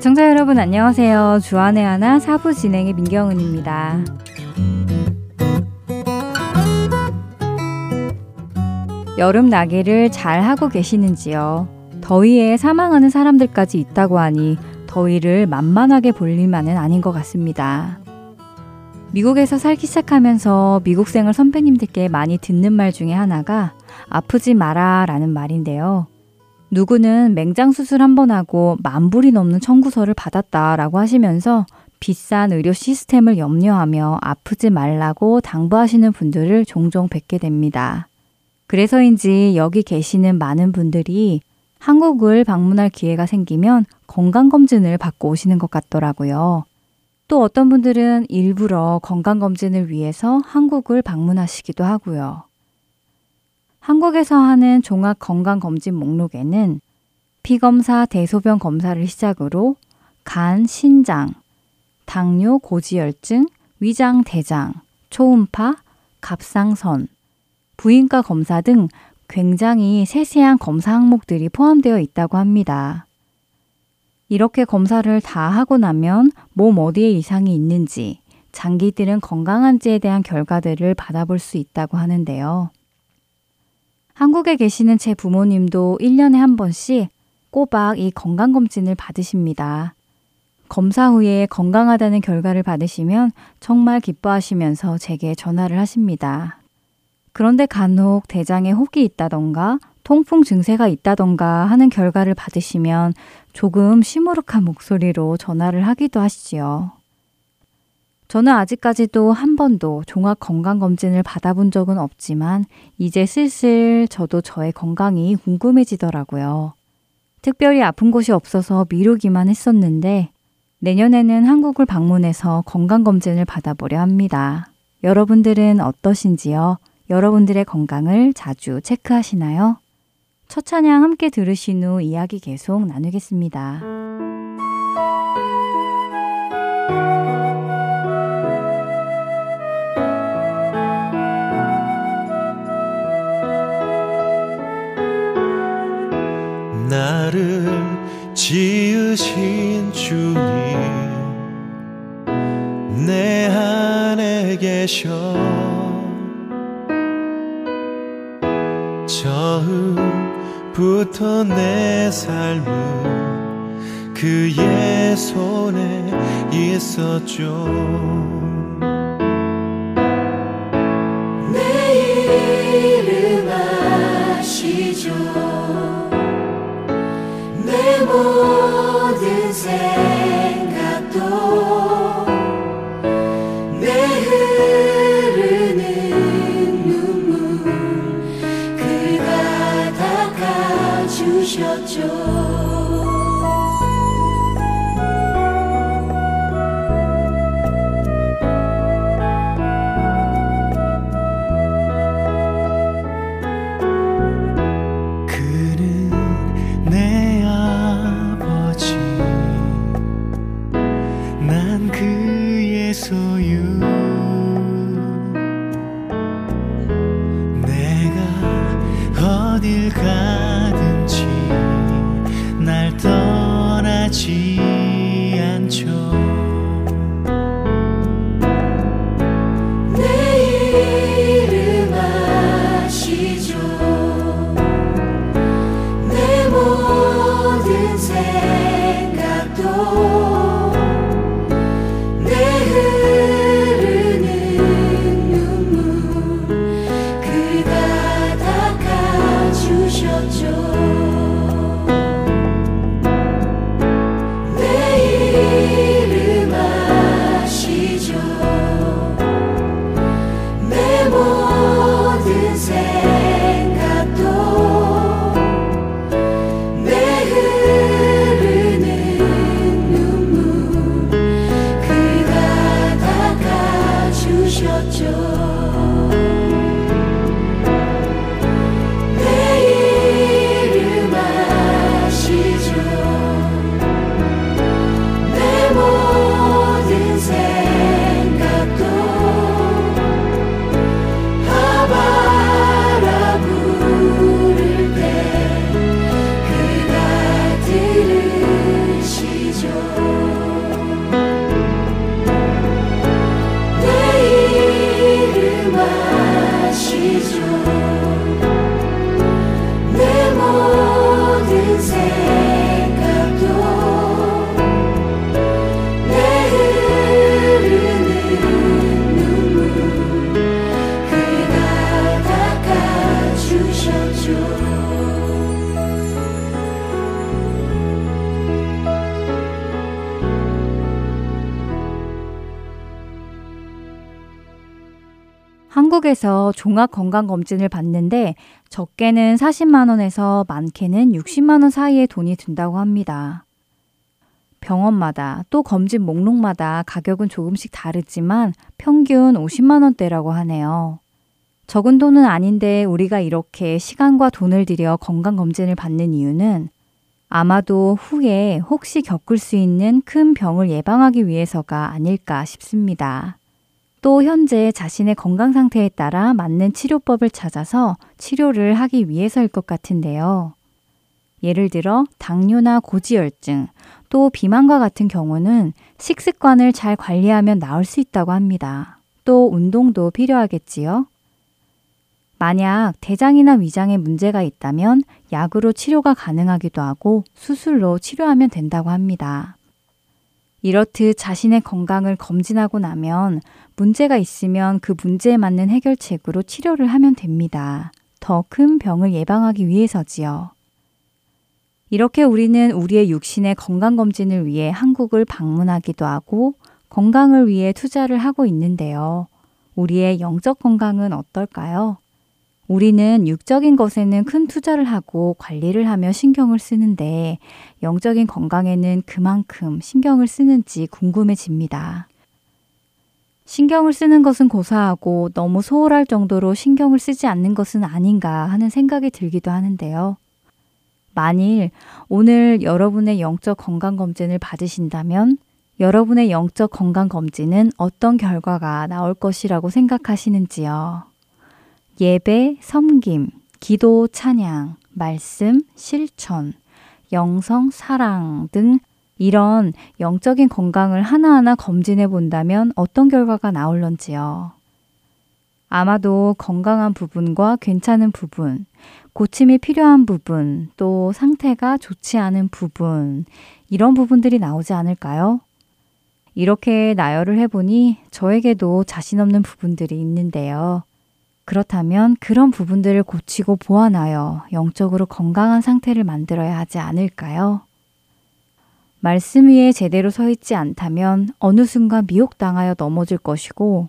애청자 여러분 안녕하세요. 주안의 하나 사부 진행의 민경은입니다. 여름 나기를 잘 하고 계시는지요? 더위에 사망하는 사람들까지 있다고 하니 더위를 만만하게 볼 일만은 아닌 것 같습니다. 미국에서 살기 시작하면서 미국생을 선배님들께 많이 듣는 말 중에 하나가 아프지 마라 라는 말인데요. 누구는 맹장 수술 한 번 하고 만 불이 넘는 청구서를 받았다라고 하시면서 비싼 의료 시스템을 염려하며 아프지 말라고 당부하시는 분들을 종종 뵙게 됩니다. 그래서인지 여기 계시는 많은 분들이 한국을 방문할 기회가 생기면 건강검진을 받고 오시는 것 같더라고요. 또 어떤 분들은 일부러 건강검진을 위해서 한국을 방문하시기도 하고요. 한국에서 하는 종합 건강 검진 목록에는 피검사, 대소변 검사를 시작으로 간, 신장, 당뇨, 고지혈증, 위장, 대장, 초음파, 갑상선, 부인과 검사 등 굉장히 세세한 검사 항목들이 포함되어 있다고 합니다. 이렇게 검사를 다 하고 나면 몸 어디에 이상이 있는지, 장기들은 건강한지에 대한 결과들을 받아볼 수 있다고 하는데요. 한국에 계시는 제 부모님도 1년에 한 번씩 꼬박 이 건강검진을 받으십니다. 검사 후에 건강하다는 결과를 받으시면 정말 기뻐하시면서 제게 전화를 하십니다. 그런데 간혹 대장에 혹이 있다던가 통풍 증세가 있다던가 하는 결과를 받으시면 조금 시무룩한 목소리로 전화를 하기도 하시지요. 저는 아직까지도 한 번도 종합 건강검진을 받아본 적은 없지만 이제 슬슬 저도 저의 건강이 궁금해지더라고요. 특별히 아픈 곳이 없어서 미루기만 했었는데 내년에는 한국을 방문해서 건강검진을 받아보려 합니다. 여러분들은 어떠신지요? 여러분들의 건강을 자주 체크하시나요? 첫 찬양 함께 들으신 후 이야기 계속 나누겠습니다. 나를 지으신 주님 내 안에 계셔. 처음부터 내 삶은 그의 손에 있었죠. 내 이름 아시죠? 내 모든 생각도 한국에서 종합 건강 검진을 받는데 적게는 40만 원에서 많게는 60만 원 사이의 돈이 든다고 합니다. 병원마다 또 검진 목록마다 가격은 조금씩 다르지만 평균 50만 원대라고 하네요. 적은 돈은 아닌데 우리가 이렇게 시간과 돈을 들여 건강 검진을 받는 이유는 아마도 후에 혹시 겪을 수 있는 큰 병을 예방하기 위해서가 아닐까 싶습니다. 또 현재 자신의 건강 상태에 따라 맞는 치료법을 찾아서 치료를 하기 위해서일 것 같은데요. 예를 들어 당뇨나 고지혈증, 또 비만과 같은 경우는 식습관을 잘 관리하면 나을 수 있다고 합니다. 또 운동도 필요하겠지요. 만약 대장이나 위장에 문제가 있다면 약으로 치료가 가능하기도 하고 수술로 치료하면 된다고 합니다. 이렇듯 자신의 건강을 검진하고 나면 문제가 있으면 그 문제에 맞는 해결책으로 치료를 하면 됩니다. 더 큰 병을 예방하기 위해서지요. 이렇게 우리는 우리의 육신의 건강검진을 위해 한국을 방문하기도 하고 건강을 위해 투자를 하고 있는데요. 우리의 영적 건강은 어떨까요? 우리는 육적인 것에는 큰 투자를 하고 관리를 하며 신경을 쓰는데 영적인 건강에는 그만큼 신경을 쓰는지 궁금해집니다. 신경을 쓰는 것은 고사하고 너무 소홀할 정도로 신경을 쓰지 않는 것은 아닌가 하는 생각이 들기도 하는데요. 만일 오늘 여러분의 영적 건강 검진을 받으신다면 여러분의 영적 건강 검진은 어떤 결과가 나올 것이라고 생각하시는지요? 예배, 섬김, 기도, 찬양, 말씀, 실천, 영성, 사랑 등 이런 영적인 건강을 하나하나 검진해 본다면 어떤 결과가 나올런지요. 아마도 건강한 부분과 괜찮은 부분, 고침이 필요한 부분, 또 상태가 좋지 않은 부분, 이런 부분들이 나오지 않을까요? 이렇게 나열을 해보니 저에게도 자신 없는 부분들이 있는데요. 그렇다면 그런 부분들을 고치고 보완하여 영적으로 건강한 상태를 만들어야 하지 않을까요? 말씀 위에 제대로 서 있지 않다면 어느 순간 미혹당하여 넘어질 것이고,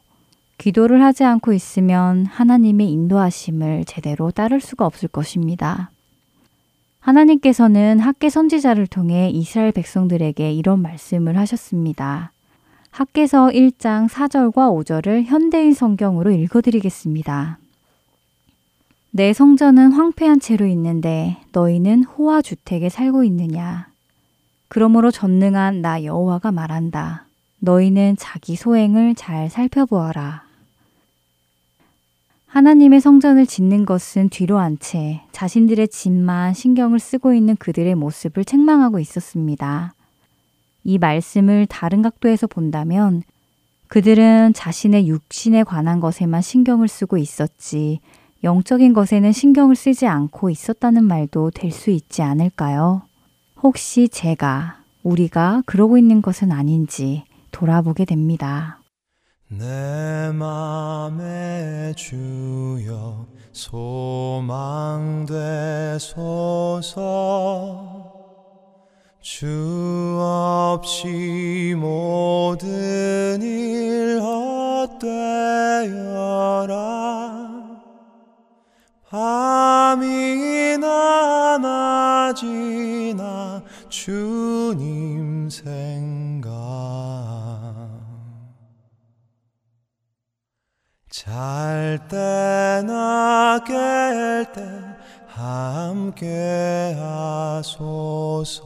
기도를 하지 않고 있으면 하나님의 인도하심을 제대로 따를 수가 없을 것입니다. 하나님께서는 학계 선지자를 통해 이스라엘 백성들에게 이런 말씀을 하셨습니다. 학계서 1장 4절과 5절을 현대인 성경으로 읽어드리겠습니다. 내 성전은 황폐한 채로 있는데 너희는 호화 주택에 살고 있느냐? 그러므로 전능한 나 여호와가 말한다. 너희는 자기 소행을 잘 살펴보아라. 하나님의 성전을 짓는 것은 뒤로 한 채 자신들의 집만 신경을 쓰고 있는 그들의 모습을 책망하고 있었습니다. 이 말씀을 다른 각도에서 본다면 그들은 자신의 육신에 관한 것에만 신경을 쓰고 있었지 영적인 것에는 신경을 쓰지 않고 있었다는 말도 될 수 있지 않을까요? 혹시 제가, 우리가 그러고 있는 것은 아닌지 돌아보게 됩니다. 내 맘에 주여 소망되소서 주 없이 모든 일 헛되어라. 밤이나 낮이나 주님 생각. 잘 때나 깰때 함께 하소서.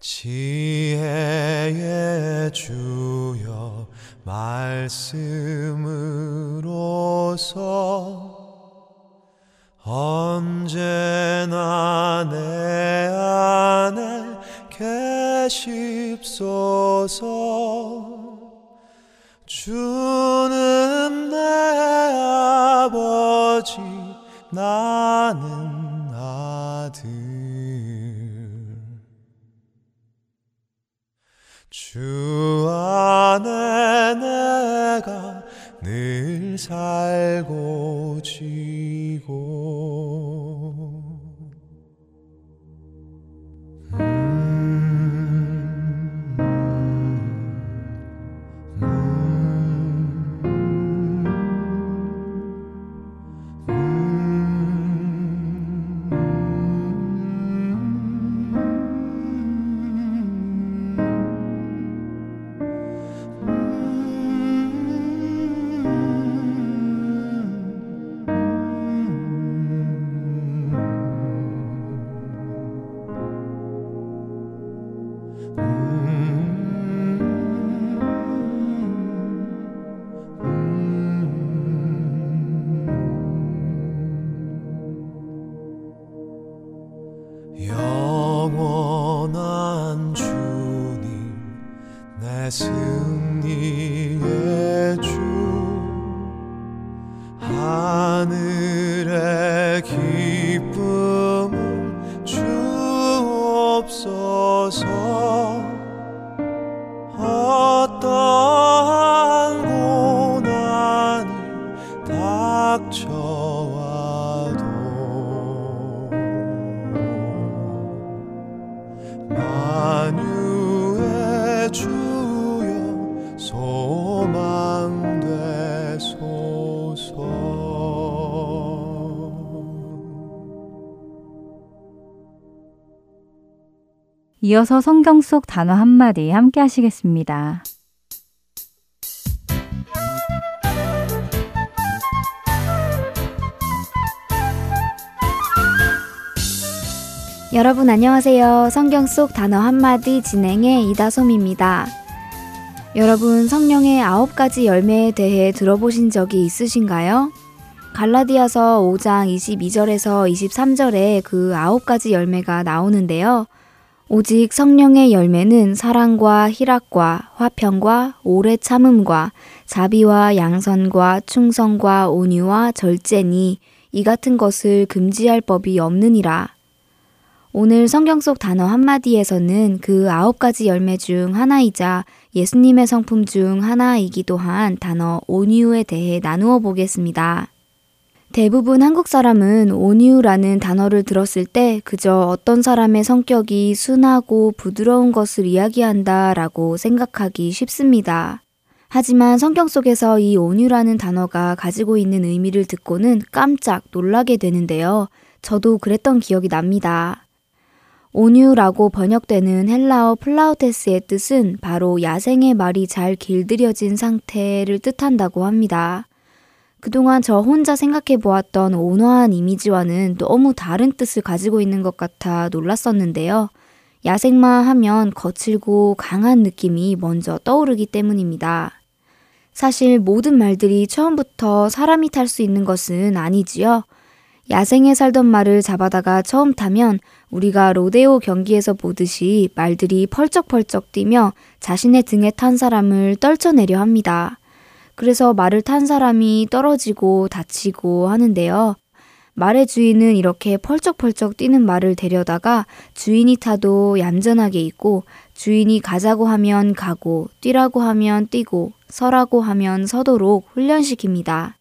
지혜의 주여 말씀으로서 이어서 성경 속 단어 한마디 함께 하시겠습니다. 여러분 안녕하세요. 성경 속 단어 한마디 진행의 이다솜입니다. 여러분 성령의 아홉 가지 열매에 대해 들어보신 적이 있으신가요? 갈라디아서 5장 22절에서 23절에 그 아홉 가지 열매가 나오는데요. 오직 성령의 열매는 사랑과 희락과 화평과 오래 참음과 자비와 양선과 충성과 온유와 절제니 이 같은 것을 금지할 법이 없느니라. 오늘 성경 속 단어 한마디에서는 그 아홉 가지 열매 중 하나이자 예수님의 성품 중 하나이기도 한 단어 온유에 대해 나누어 보겠습니다. 대부분 한국 사람은 온유라는 단어를 들었을 때 그저 어떤 사람의 성격이 순하고 부드러운 것을 이야기한다 라고 생각하기 쉽습니다. 하지만 성경 속에서 이 온유라는 단어가 가지고 있는 의미를 듣고는 깜짝 놀라게 되는데요. 저도 그랬던 기억이 납니다. 온유라고 번역되는 헬라어 플라우테스의 뜻은 바로 야생의 말이 잘 길들여진 상태를 뜻한다고 합니다. 그동안 저 혼자 생각해 보았던 온화한 이미지와는 너무 다른 뜻을 가지고 있는 것 같아 놀랐었는데요. 야생마 하면 거칠고 강한 느낌이 먼저 떠오르기 때문입니다. 사실 모든 말들이 처음부터 사람이 탈 수 있는 것은 아니지요. 야생에 살던 말을 잡아다가 처음 타면 우리가 로데오 경기에서 보듯이 말들이 펄쩍펄쩍 뛰며 자신의 등에 탄 사람을 떨쳐내려 합니다. 그래서 말을 탄 사람이 떨어지고 다치고 하는데요. 말의 주인은 이렇게 펄쩍펄쩍 뛰는 말을 데려다가 주인이 타도 얌전하게 있고 주인이 가자고 하면 가고 뛰라고 하면 뛰고 서라고 하면 서도록 훈련시킵니다.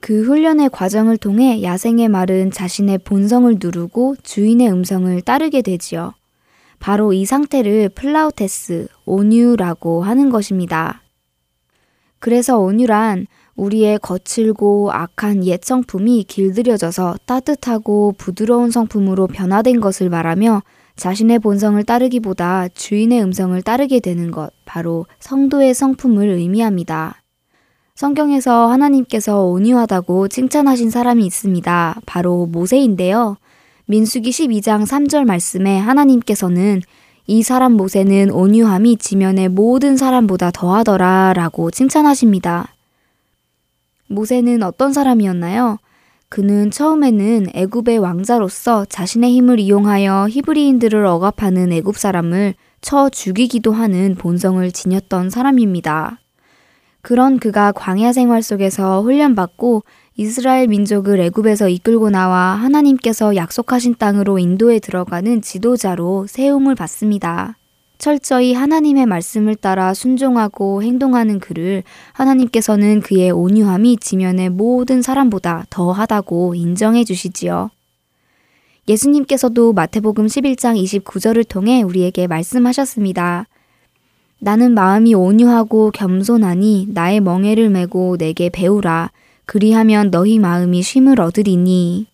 그 훈련의 과정을 통해 야생의 말은 자신의 본성을 누르고 주인의 음성을 따르게 되지요. 바로 이 상태를 πραΰτης, 온유라고 하는 것입니다. 그래서 온유란 우리의 거칠고 악한 옛 성품이 길들여져서 따뜻하고 부드러운 성품으로 변화된 것을 말하며 자신의 본성을 따르기보다 주인의 음성을 따르게 되는 것, 바로 성도의 성품을 의미합니다. 성경에서 하나님께서 온유하다고 칭찬하신 사람이 있습니다. 바로 모세인데요. 민수기 12장 3절 말씀에 하나님께서는 이 사람 모세는 온유함이 지면의 모든 사람보다 더하더라 라고 칭찬하십니다. 모세는 어떤 사람이었나요? 그는 처음에는 애굽의 왕자로서 자신의 힘을 이용하여 히브리인들을 억압하는 애굽 사람을 쳐 죽이기도 하는 본성을 지녔던 사람입니다. 그런 그가 광야 생활 속에서 훈련받고 이스라엘 민족을 애굽에서 이끌고 나와 하나님께서 약속하신 땅으로 인도에 들어가는 지도자로 세움을 받습니다. 철저히 하나님의 말씀을 따라 순종하고 행동하는 그를 하나님께서는 그의 온유함이 지면의 모든 사람보다 더하다고 인정해 주시지요. 예수님께서도 마태복음 11장 29절을 통해 우리에게 말씀하셨습니다. 나는 마음이 온유하고 겸손하니 나의 멍에를 메고 내게 배우라. 그리하면 너희 마음이 쉼을 얻으리니.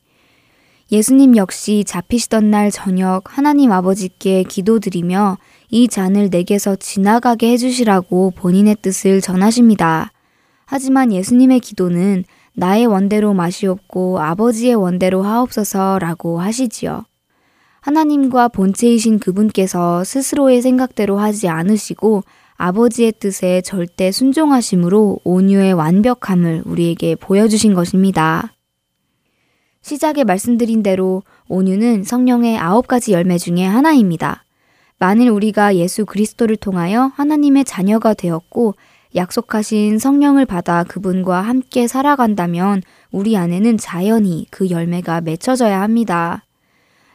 예수님 역시 잡히시던 날 저녁 하나님 아버지께 기도드리며 이 잔을 내게서 지나가게 해주시라고 본인의 뜻을 전하십니다. 하지만 예수님의 기도는 나의 원대로 마시옵고 아버지의 원대로 하옵소서라고 하시지요. 하나님과 본체이신 그분께서 스스로의 생각대로 하지 않으시고 아버지의 뜻에 절대 순종하심으로 온유의 완벽함을 우리에게 보여주신 것입니다. 시작에 말씀드린 대로 온유는 성령의 아홉 가지 열매 중의 하나입니다. 만일 우리가 예수 그리스도를 통하여 하나님의 자녀가 되었고 약속하신 성령을 받아 그분과 함께 살아간다면 우리 안에는 자연히 그 열매가 맺혀져야 합니다.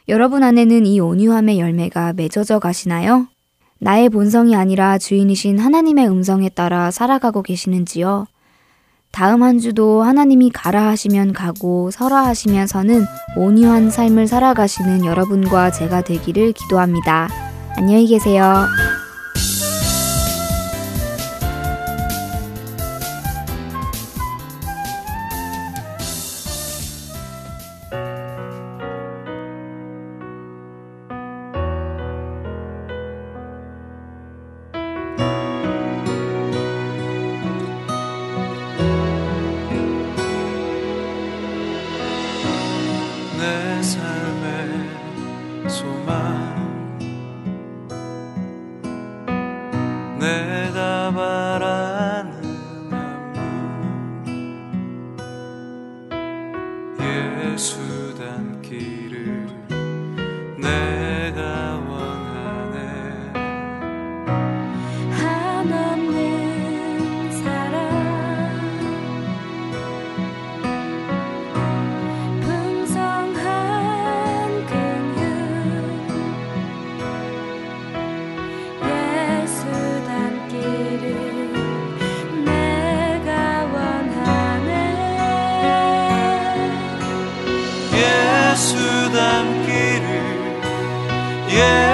여러분 안에는 이 온유함의 열매가 맺어져 가시나요? 나의 본성이 아니라 주인이신 하나님의 음성에 따라 살아가고 계시는지요? 다음 한 주도 하나님이 가라 하시면 가고 서라 하시면 서는 온유한 삶을 살아가시는 여러분과 제가 되기를 기도합니다. 안녕히 계세요. yeah.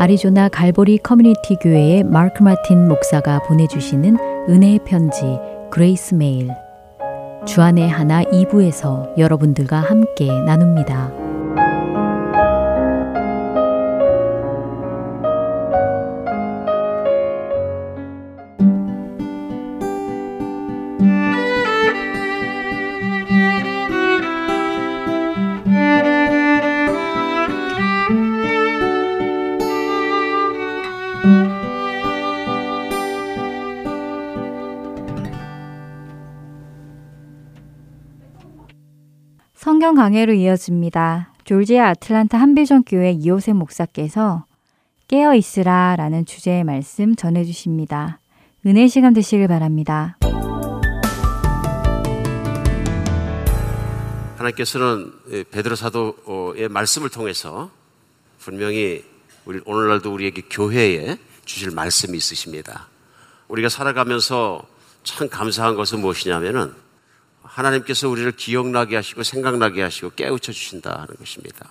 아리조나 갈보리 커뮤니티 교회의 마크 마틴 목사가 보내주시는 은혜의 편지 Grace Mail 주 안에 하나 2부에서 여러분들과 함께 나눕니다. 강해로 이어집니다. 졸지아 아틀란타 한비전 교회 이호세 목사께서 깨어 있으라 라는 주제의 말씀 전해 주십니다. 은혜 시간 되시길 바랍니다. 하나님께서는 베드로 사도의 말씀을 통해서 분명히 우리 오늘날도 우리에게 교회에 주실 말씀이 있으십니다. 우리가 살아가면서 참 감사한 것은 무엇이냐면은 하나님께서 우리를 기억나게 하시고 생각나게 하시고 깨우쳐 주신다는 것입니다.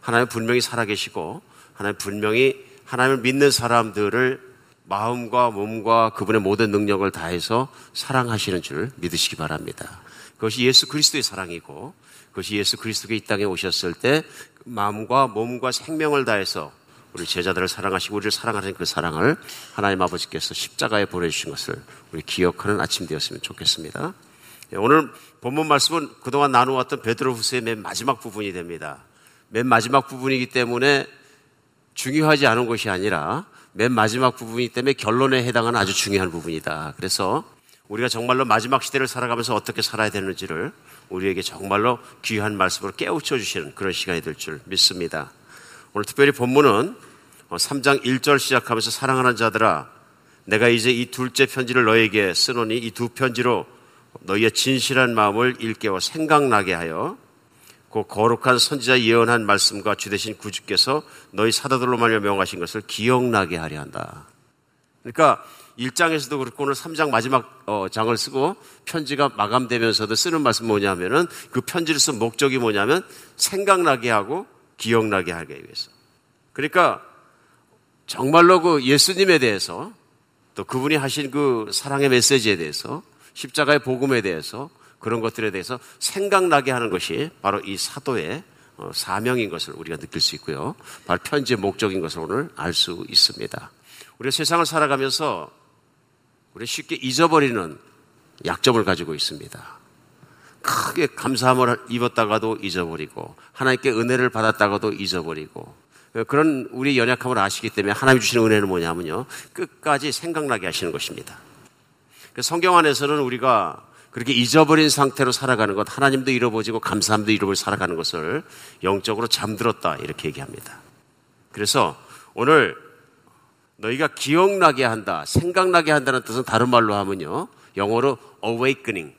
하나님 분명히 살아계시고 하나님 분명히 하나님을 믿는 사람들을 마음과 몸과 그분의 모든 능력을 다해서 사랑하시는 줄 믿으시기 바랍니다. 그것이 예수 그리스도의 사랑이고 그것이 예수 그리스도가 이 땅에 오셨을 때 마음과 몸과 생명을 다해서 우리 제자들을 사랑하시고 우리를 사랑하는 그 사랑을 하나님 아버지께서 십자가에 보내주신 것을 우리 기억하는 아침 되었으면 좋겠습니다. 예, 오늘 본문 말씀은 그동안 나누었던 베드로후서의 맨 마지막 부분이 됩니다. 맨 마지막 부분이기 때문에 중요하지 않은 것이 아니라 맨 마지막 부분이기 때문에 결론에 해당하는 아주 중요한 부분이다. 그래서 우리가 정말로 마지막 시대를 살아가면서 어떻게 살아야 되는지를 우리에게 정말로 귀한 말씀으로 깨우쳐 주시는 그런 시간이 될 줄 믿습니다. 오늘 특별히 본문은 3장 어, 1절 시작하면서 사랑하는 자들아 내가 이제 이 둘째 편지를 너에게 쓰노니 이 두 편지로 너희의 진실한 마음을 일깨워 생각나게 하여 그 거룩한 선지자 예언한 말씀과 주 대신 구주께서 너희 사도들로 말며 명하신 것을 기억나게 하려 한다. 그러니까 1장에서도 그렇고 오늘 3장 마지막 어, 장을 쓰고 편지가 마감되면서도 쓰는 말씀 뭐냐면은 그 편지를 쓴 목적이 뭐냐면 생각나게 하고 기억나게 하기 위해서. 그러니까 정말로 그 예수님에 대해서 또 그분이 하신 그 사랑의 메시지에 대해서 십자가의 복음에 대해서 그런 것들에 대해서 생각나게 하는 것이 바로 이 사도의 어, 사명인 것을 우리가 느낄 수 있고요. 바로 편지의 목적인 것을 오늘 알 수 있습니다. 우리가 세상을 살아가면서 우리 쉽게 잊어버리는 약점을 가지고 있습니다. 크게 감사함을 입었다가도 잊어버리고 하나님께 은혜를 받았다가도 잊어버리고 그런 우리 연약함을 아시기 때문에 하나님 주시는 은혜는 뭐냐면요. 끝까지 생각나게 하시는 것입니다. 그 성경 안에서는 우리가 그렇게 잊어버린 상태로 살아가는 것, 하나님도 잃어버리고 감사함도 잃어버리고 살아가는 것을 영적으로 잠들었다 이렇게 얘기합니다. 그래서 오늘 너희가 기억나게 한다, 생각나게 한다는 뜻은 다른 말로 하면요. 영어로 awakening.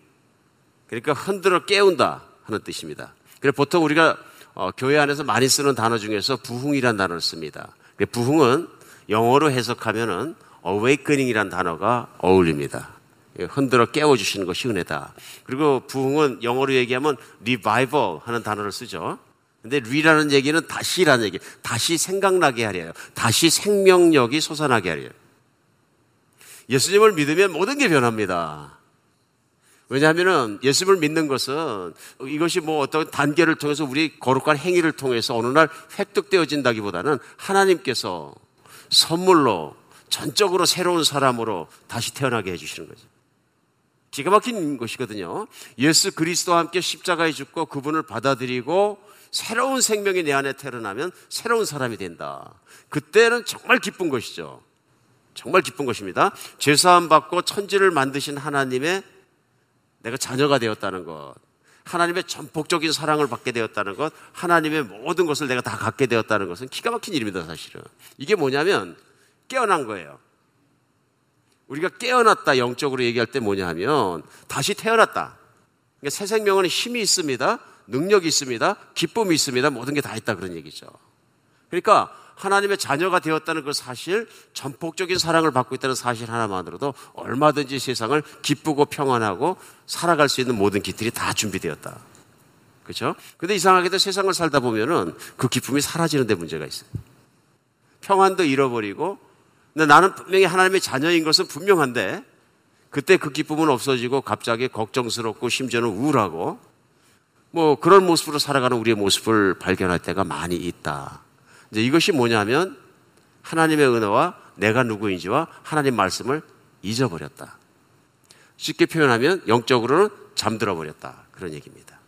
그러니까 흔들어 깨운다 하는 뜻입니다. 그래서 보통 우리가 어, 교회 안에서 많이 쓰는 단어 중에서 부흥이라는 단어를 씁니다. 부흥은 영어로 해석하면은 awakening이라는 단어가 어울립니다. 예, 흔들어 깨워주시는 것이 은혜다. 그리고 부흥은 영어로 얘기하면 revival 하는 단어를 쓰죠. 근데 리라는 얘기는 다시라는 얘기. 다시 생각나게 하려요. 다시 생명력이 솟아나게 하려요. 예수님을 믿으면 모든 게 변합니다. 왜냐하면 예수님을 믿는 것은 이것이 뭐 어떤 단계를 통해서 우리 거룩한 행위를 통해서 어느 날 획득되어진다기보다는 하나님께서 선물로 전적으로 새로운 사람으로 다시 태어나게 해주시는 거죠. 기가 막힌 것이거든요. 예수 그리스도와 함께 십자가에 죽고 그분을 받아들이고 새로운 생명이 내 안에 태어나면 새로운 사람이 된다. 그때는 정말 기쁜 것이죠. 정말 기쁜 것입니다. 죄사함 받고 천지를 만드신 하나님의 내가 자녀가 되었다는 것. 하나님의 전폭적인 사랑을 받게 되었다는 것, 하나님의 모든 것을 내가 다 갖게 되었다는 것은 기가 막힌 일입니다, 사실은. 이게 뭐냐면 깨어난 거예요. 우리가 깨어났다 영적으로 얘기할 때 뭐냐 하면 다시 태어났다. 그러니까 새 생명은 힘이 있습니다. 능력이 있습니다. 기쁨이 있습니다. 모든 게 다 있다 그런 얘기죠. 그러니까 하나님의 자녀가 되었다는 그 사실, 전폭적인 사랑을 받고 있다는 사실 하나만으로도 얼마든지 세상을 기쁘고 평안하고 살아갈 수 있는 모든 길들이 다 준비되었다. 그렇죠? 근데 이상하게도 세상을 살다 보면은 그 기쁨이 사라지는 데 문제가 있어요. 평안도 잃어버리고 근데 나는 분명히 하나님의 자녀인 것은 분명한데 그때 그 기쁨은 없어지고 갑자기 걱정스럽고 심지어는 우울하고 뭐 그런 모습으로 살아가는 우리의 모습을 발견할 때가 많이 있다. 이제 이것이 뭐냐면 하나님의 은혜와 내가 누구인지와 하나님 말씀을 잊어버렸다. 쉽게 표현하면 영적으로는 잠들어 버렸다. 그런 얘기입니다.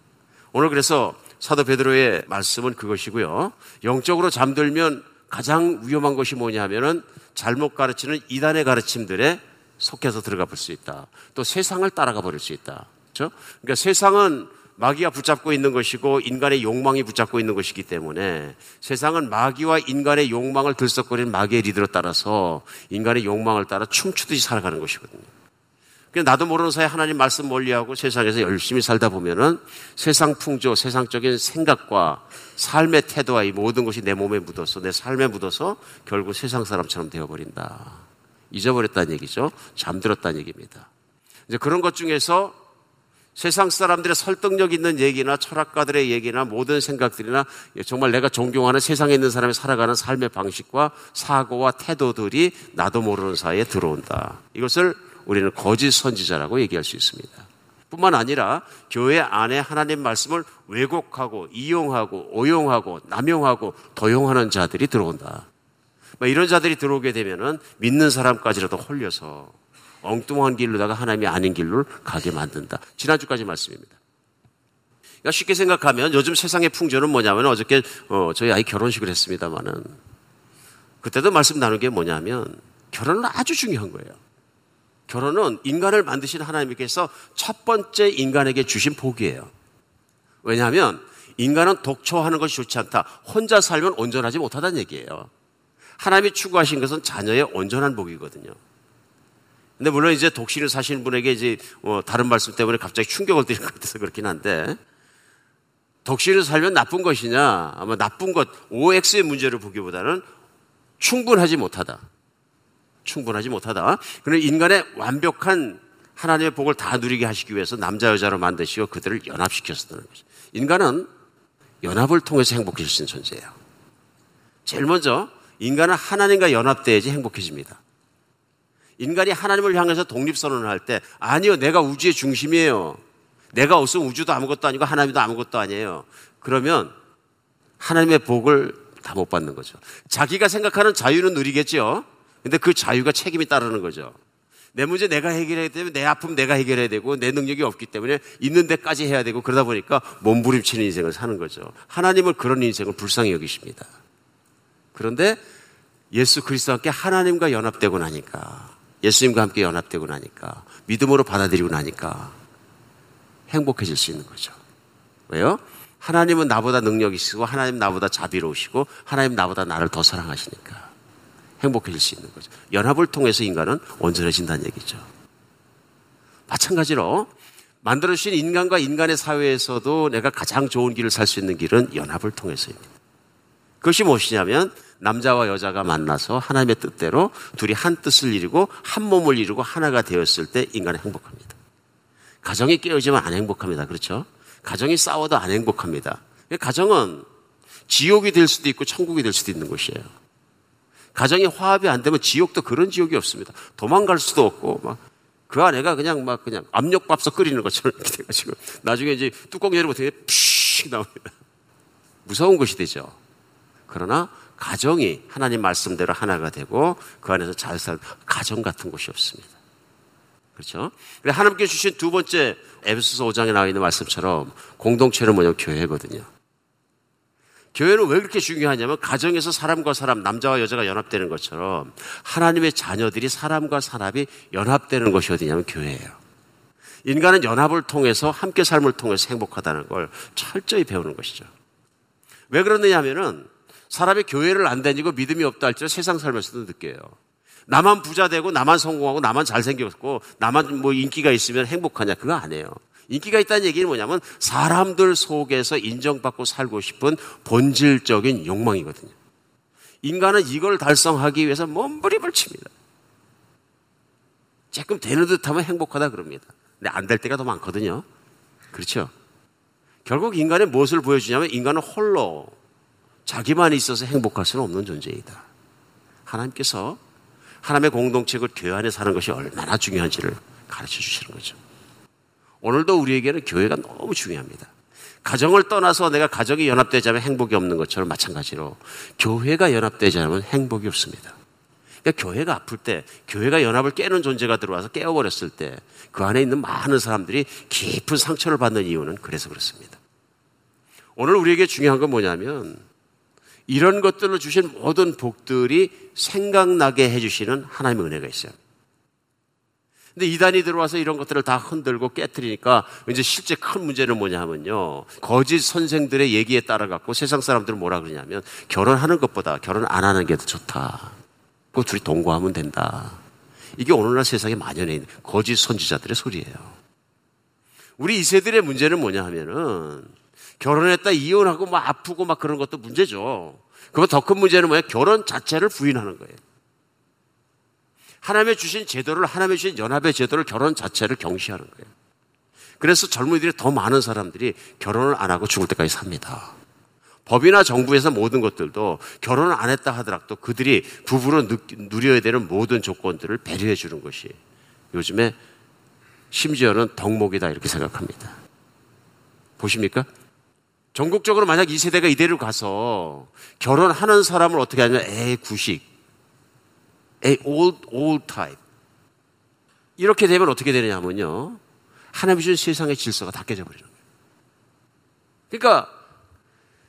오늘 그래서 사도 베드로의 말씀은 그것이고요. 영적으로 잠들면 가장 위험한 것이 뭐냐면은 잘못 가르치는 이단의 가르침들에 속해서 들어가 볼 수 있다. 또 세상을 따라가 버릴 수 있다. 그렇죠? 그러니까 세상은 마귀가 붙잡고 있는 것이고 인간의 욕망이 붙잡고 있는 것이기 때문에 세상은 마귀와 인간의 욕망을 들썩거리는 마귀의 리더로 따라서 인간의 욕망을 따라 춤추듯이 살아가는 것이거든요. 나도 모르는 사이에 하나님 말씀 멀리하고 세상에서 열심히 살다 보면은 세상 풍조, 세상적인 생각과 삶의 태도와 이 모든 것이 내 몸에 묻어서 내 삶에 묻어서 결국 세상 사람처럼 되어버린다. 잊어버렸다는 얘기죠. 잠들었다는 얘기입니다. 이제 그런 것 중에서 세상 사람들의 설득력 있는 얘기나 철학가들의 얘기나 모든 생각들이나 정말 내가 존경하는 세상에 있는 사람이 살아가는 삶의 방식과 사고와 태도들이 나도 모르는 사이에 들어온다. 이것을 우리는 거짓 선지자라고 얘기할 수 있습니다. 뿐만 아니라 교회 안에 하나님 말씀을 왜곡하고 이용하고 오용하고 남용하고 도용하는 자들이 들어온다. 뭐 이런 자들이 들어오게 되면은 믿는 사람까지라도 홀려서 엉뚱한 길로다가 하나님이 아닌 길로 가게 만든다. 지난주까지 말씀입니다. 그러니까 쉽게 생각하면 요즘 세상의 풍조는 뭐냐면 어저께 어, 저희 아이 결혼식을 했습니다마는 그때도 말씀 나눈 게 뭐냐면 결혼은 아주 중요한 거예요. 결혼은 인간을 만드신 하나님께서 첫 번째 인간에게 주신 복이에요. 왜냐하면 인간은 독초하는 것이 좋지 않다. 혼자 살면 온전하지 못하다는 얘기예요. 하나님이 추구하신 것은 자녀의 온전한 복이거든요. 근데 물론 이제 독신을 사시는 분에게 이제 뭐 다른 말씀 때문에 갑자기 충격을 드릴 것 같아서 그렇긴 한데 독신을 살면 나쁜 것이냐 아마 나쁜 것 OX의 문제를 보기보다는 충분하지 못하다. 충분하지 못하다. 그는 인간의 완벽한 하나님의 복을 다 누리게 하시기 위해서 남자 여자로 만드시고 그들을 연합시켰었다는 거죠. 인간은 연합을 통해서 행복해지신 존재예요. 제일 먼저 인간은 하나님과 연합돼야지 행복해집니다. 인간이 하나님을 향해서 독립선언을 할 때, 아니요, 내가 우주의 중심이에요. 내가 없으면 우주도 아무것도 아니고 하나님도 아무것도 아니에요. 그러면 하나님의 복을 다 못 받는 거죠. 자기가 생각하는 자유는 누리겠죠. 근데 그 자유가 책임이 따르는 거죠. 내 문제 내가 해결해야 되면 내 아픔 내가 해결해야 되고 내 능력이 없기 때문에 있는 데까지 해야 되고 그러다 보니까 몸부림치는 인생을 사는 거죠. 하나님을 그런 인생을 불쌍히 여기십니다. 그런데 예수 그리스도와 함께 하나님과 연합되고 나니까 예수님과 함께 연합되고 나니까 믿음으로 받아들이고 나니까 행복해질 수 있는 거죠. 왜요? 하나님은 나보다 능력이 있고 하나님 나보다 자비로우시고 하나님 나보다 나를 더 사랑하시니까 행복해질 수 있는 거죠. 연합을 통해서 인간은 온전해진다는 얘기죠. 마찬가지로 만들어주신 인간과 인간의 사회에서도 내가 가장 좋은 길을 살 수 있는 길은 연합을 통해서입니다. 그것이 무엇이냐면 남자와 여자가 만나서 하나님의 뜻대로 둘이 한 뜻을 이루고 한 몸을 이루고 하나가 되었을 때 인간은 행복합니다. 가정이 깨어지면 안 행복합니다. 그렇죠? 가정이 싸워도 안 행복합니다. 가정은 지옥이 될 수도 있고 천국이 될 수도 있는 곳이에요. 가정이 화합이 안 되면 지옥도 그런 지옥이 없습니다. 도망갈 수도 없고 막그 아내가 그냥 막 그냥 압력밥솥 끓이는 것처럼 이렇게 돼가지고 나중에 이제 뚜껑 열어보더니 푸식 나옵니다. 무서운 것이 되죠. 그러나 가정이 하나님 말씀대로 하나가 되고 그 안에서 잘 살 가정 같은 곳이 없습니다. 그렇죠? 하나님께 주신 두 번째 에베소서 5장에 나와 있는 말씀처럼 공동체는 뭐냐면 교회거든요. 교회는 왜 그렇게 중요하냐면 가정에서 사람과 사람, 남자와 여자가 연합되는 것처럼 하나님의 자녀들이 사람과 사람이 연합되는 것이 어디냐면 교회예요. 인간은 연합을 통해서 함께 삶을 통해서 행복하다는 걸 철저히 배우는 것이죠. 왜 그러느냐 하면은 사람이 교회를 안 다니고 믿음이 없다 할지라도 세상 살면서도 느껴요. 나만 부자 되고 나만 성공하고 나만 잘생겼고 나만 뭐 인기가 있으면 행복하냐 그거 아니에요. 인기가 있다는 얘기는 뭐냐면 사람들 속에서 인정받고 살고 싶은 본질적인 욕망이거든요. 인간은 이걸 달성하기 위해서 몸부림을 칩니다. 조금 되는 듯 하면 행복하다 그럽니다. 근데 안 될 때가 더 많거든요. 그렇죠? 결국 인간의 무엇을 보여주냐면 인간은 홀로 자기만 있어서 행복할 수는 없는 존재이다. 하나님께서 하나님의 공동체를 교회 안에 사는 것이 얼마나 중요한지를 가르쳐 주시는 거죠. 오늘도 우리에게는 교회가 너무 중요합니다. 가정을 떠나서 내가 가정이 연합되지 않으면 행복이 없는 것처럼 마찬가지로 교회가 연합되지 않으면 행복이 없습니다. 그러니까 교회가 아플 때, 교회가 연합을 깨는 존재가 들어와서 깨어버렸을 때, 그 안에 있는 많은 사람들이 깊은 상처를 받는 이유는 그래서 그렇습니다. 오늘 우리에게 중요한 건 뭐냐면, 이런 것들을 주신 모든 복들이 생각나게 해주시는 하나님의 은혜가 있어요. 근데 이단이 들어와서 이런 것들을 다 흔들고 깨뜨리니까 이제 실제 큰 문제는 뭐냐 하면요. 거짓 선생들의 얘기에 따라 갖고 세상 사람들은 뭐라 그러냐면 결혼하는 것보다 결혼 안 하는 게 더 좋다. 그 둘이 동거하면 된다. 이게 오늘날 세상에 만연해 있는 거짓 선지자들의 소리예요. 우리 2세들의 문제는 뭐냐 하면은 결혼했다 이혼하고 막 아프고 막 그런 것도 문제죠. 그거 더 큰 문제는 뭐야? 결혼 자체를 부인하는 거예요. 하나님의 주신 제도를, 하나님의 주신 연합의 제도를 결혼 자체를 경시하는 거예요. 그래서 젊은이들이 더 많은 사람들이 결혼을 안 하고 죽을 때까지 삽니다. 법이나 정부에서 모든 것들도 결혼을 안 했다 하더라도 그들이 부부로 누려야 되는 모든 조건들을 배려해 주는 것이 요즘에 심지어는 덕목이다 이렇게 생각합니다. 보십니까? 전국적으로 만약 이 세대가 이대로 가서 결혼하는 사람을 어떻게 하냐면 에 구식 a old, old type. 이렇게 되면 어떻게 되느냐면요. 하나님이 주신 세상의 질서가 다 깨져 버리는 거예요. 그러니까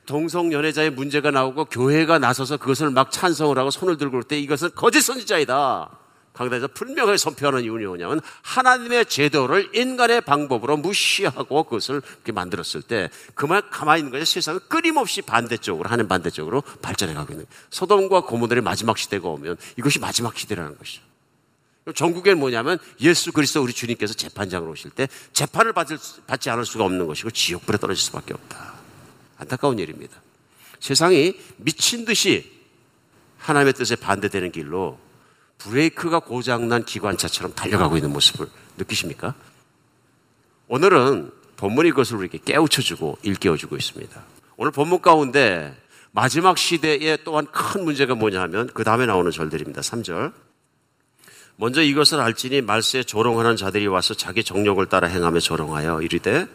동성 연애자의 문제가 나오고 교회가 나서서 그것을 막 찬성을 하고 손을 들고 그럴 때 이것은 거짓 선지자이다. 강단에서 분명하게 선포하는 이유는 뭐냐면 하나님의 제도를 인간의 방법으로 무시하고 그것을 이렇게 만들었을 때 그만 가만히 있는 거죠. 세상은 끊임없이 반대쪽으로 하는 반대쪽으로 발전해 가고 있는 거예요. 소돔과 고모들의 마지막 시대가 오면 이것이 마지막 시대라는 것이죠. 전국에는 뭐냐면 예수 그리스도 우리 주님께서 재판장으로 오실 때 재판을 받을, 받지 않을 수가 없는 것이고 지옥불에 떨어질 수밖에 없다. 안타까운 일입니다. 세상이 미친 듯이 하나님의 뜻에 반대되는 길로 브레이크가 고장난 기관차처럼 달려가고 있는 모습을 느끼십니까? 오늘은 본문이 그것을 우리에게 깨우쳐주고 일깨워주고 있습니다. 오늘 본문 가운데 마지막 시대에 또한 큰 문제가 뭐냐 하면 그 다음에 나오는 절들입니다. 3절. 먼저 이것을 알지니 말세에 조롱하는 자들이 와서 자기 정력을 따라 행하며 조롱하여 이르되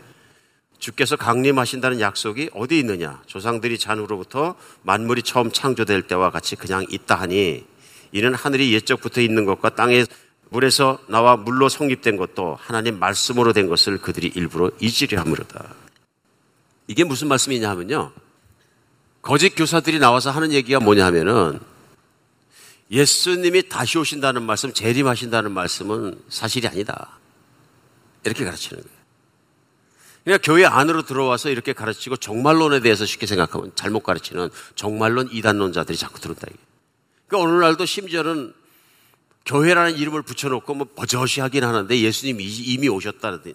주께서 강림하신다는 약속이 어디 있느냐? 조상들이 잔으로부터 만물이 처음 창조될 때와 같이 그냥 있다 하니 이는 하늘이 옛적부터 있는 것과 땅에 물에서 나와 물로 성립된 것도 하나님 말씀으로 된 것을 그들이 일부러 잊으려 함으로다. 이게 무슨 말씀이냐 하면요. 거짓 교사들이 나와서 하는 얘기가 뭐냐 하면은 예수님이 다시 오신다는 말씀, 재림하신다는 말씀은 사실이 아니다. 이렇게 가르치는 거예요. 그냥 교회 안으로 들어와서 이렇게 가르치고 정말론에 대해서 쉽게 생각하면 잘못 가르치는 정말론 이단론자들이 자꾸 들어온다. 그러니까 오늘날도 심지어는 교회라는 이름을 붙여놓고 뭐 버젓이 하긴 하는데 예수님이 이미 오셨다더니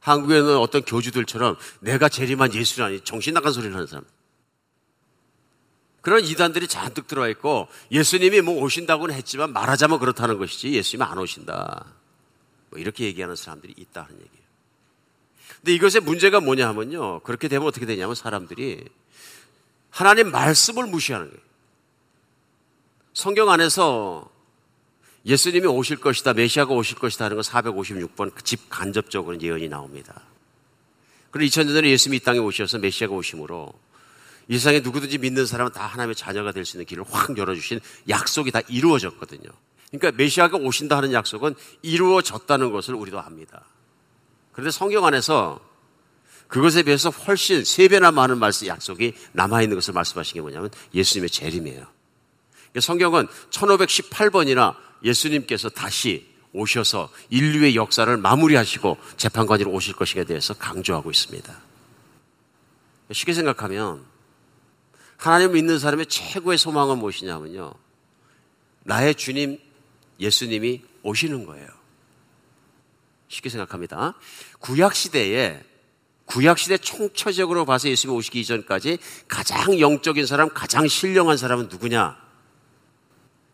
한국에는 어떤 교주들처럼 내가 재림한 예수라니 정신 나간 소리를 하는 사람. 그런 이단들이 잔뜩 들어와 있고 예수님이 뭐 오신다고는 했지만 말하자면 그렇다는 것이지 예수님이 안 오신다. 뭐 이렇게 얘기하는 사람들이 있다 하는 얘기예요. 근데 이것의 문제가 뭐냐 하면요. 그렇게 되면 어떻게 되냐면 사람들이 하나님 말씀을 무시하는 거예요. 성경 안에서 예수님이 오실 것이다, 메시아가 오실 것이다 하는 건 456번 집 간접적으로 예언이 나옵니다. 그리고 2000년 전에 예수님이 이 땅에 오셔서 메시아가 오심으로 이 세상에 누구든지 믿는 사람은 다 하나님의 자녀가 될 수 있는 길을 확 열어주신 약속이 다 이루어졌거든요. 그러니까 메시아가 오신다 하는 약속은 이루어졌다는 것을 우리도 압니다. 그런데 성경 안에서 그것에 비해서 훨씬 세 배나 많은 말씀 약속이 남아 있는 것을 말씀하신 게 뭐냐면 예수님의 재림이에요. 성경은 1518번이나 예수님께서 다시 오셔서 인류의 역사를 마무리하시고 재판관으로 오실 것에 대해서 강조하고 있습니다. 쉽게 생각하면 하나님 믿는 사람의 최고의 소망은 무엇이냐면요. 나의 주님 예수님이 오시는 거예요. 쉽게 생각합니다. 구약 시대에 구약 시대 총체적으로 봐서 예수님이 오시기 이전까지 가장 영적인 사람, 가장 신령한 사람은 누구냐?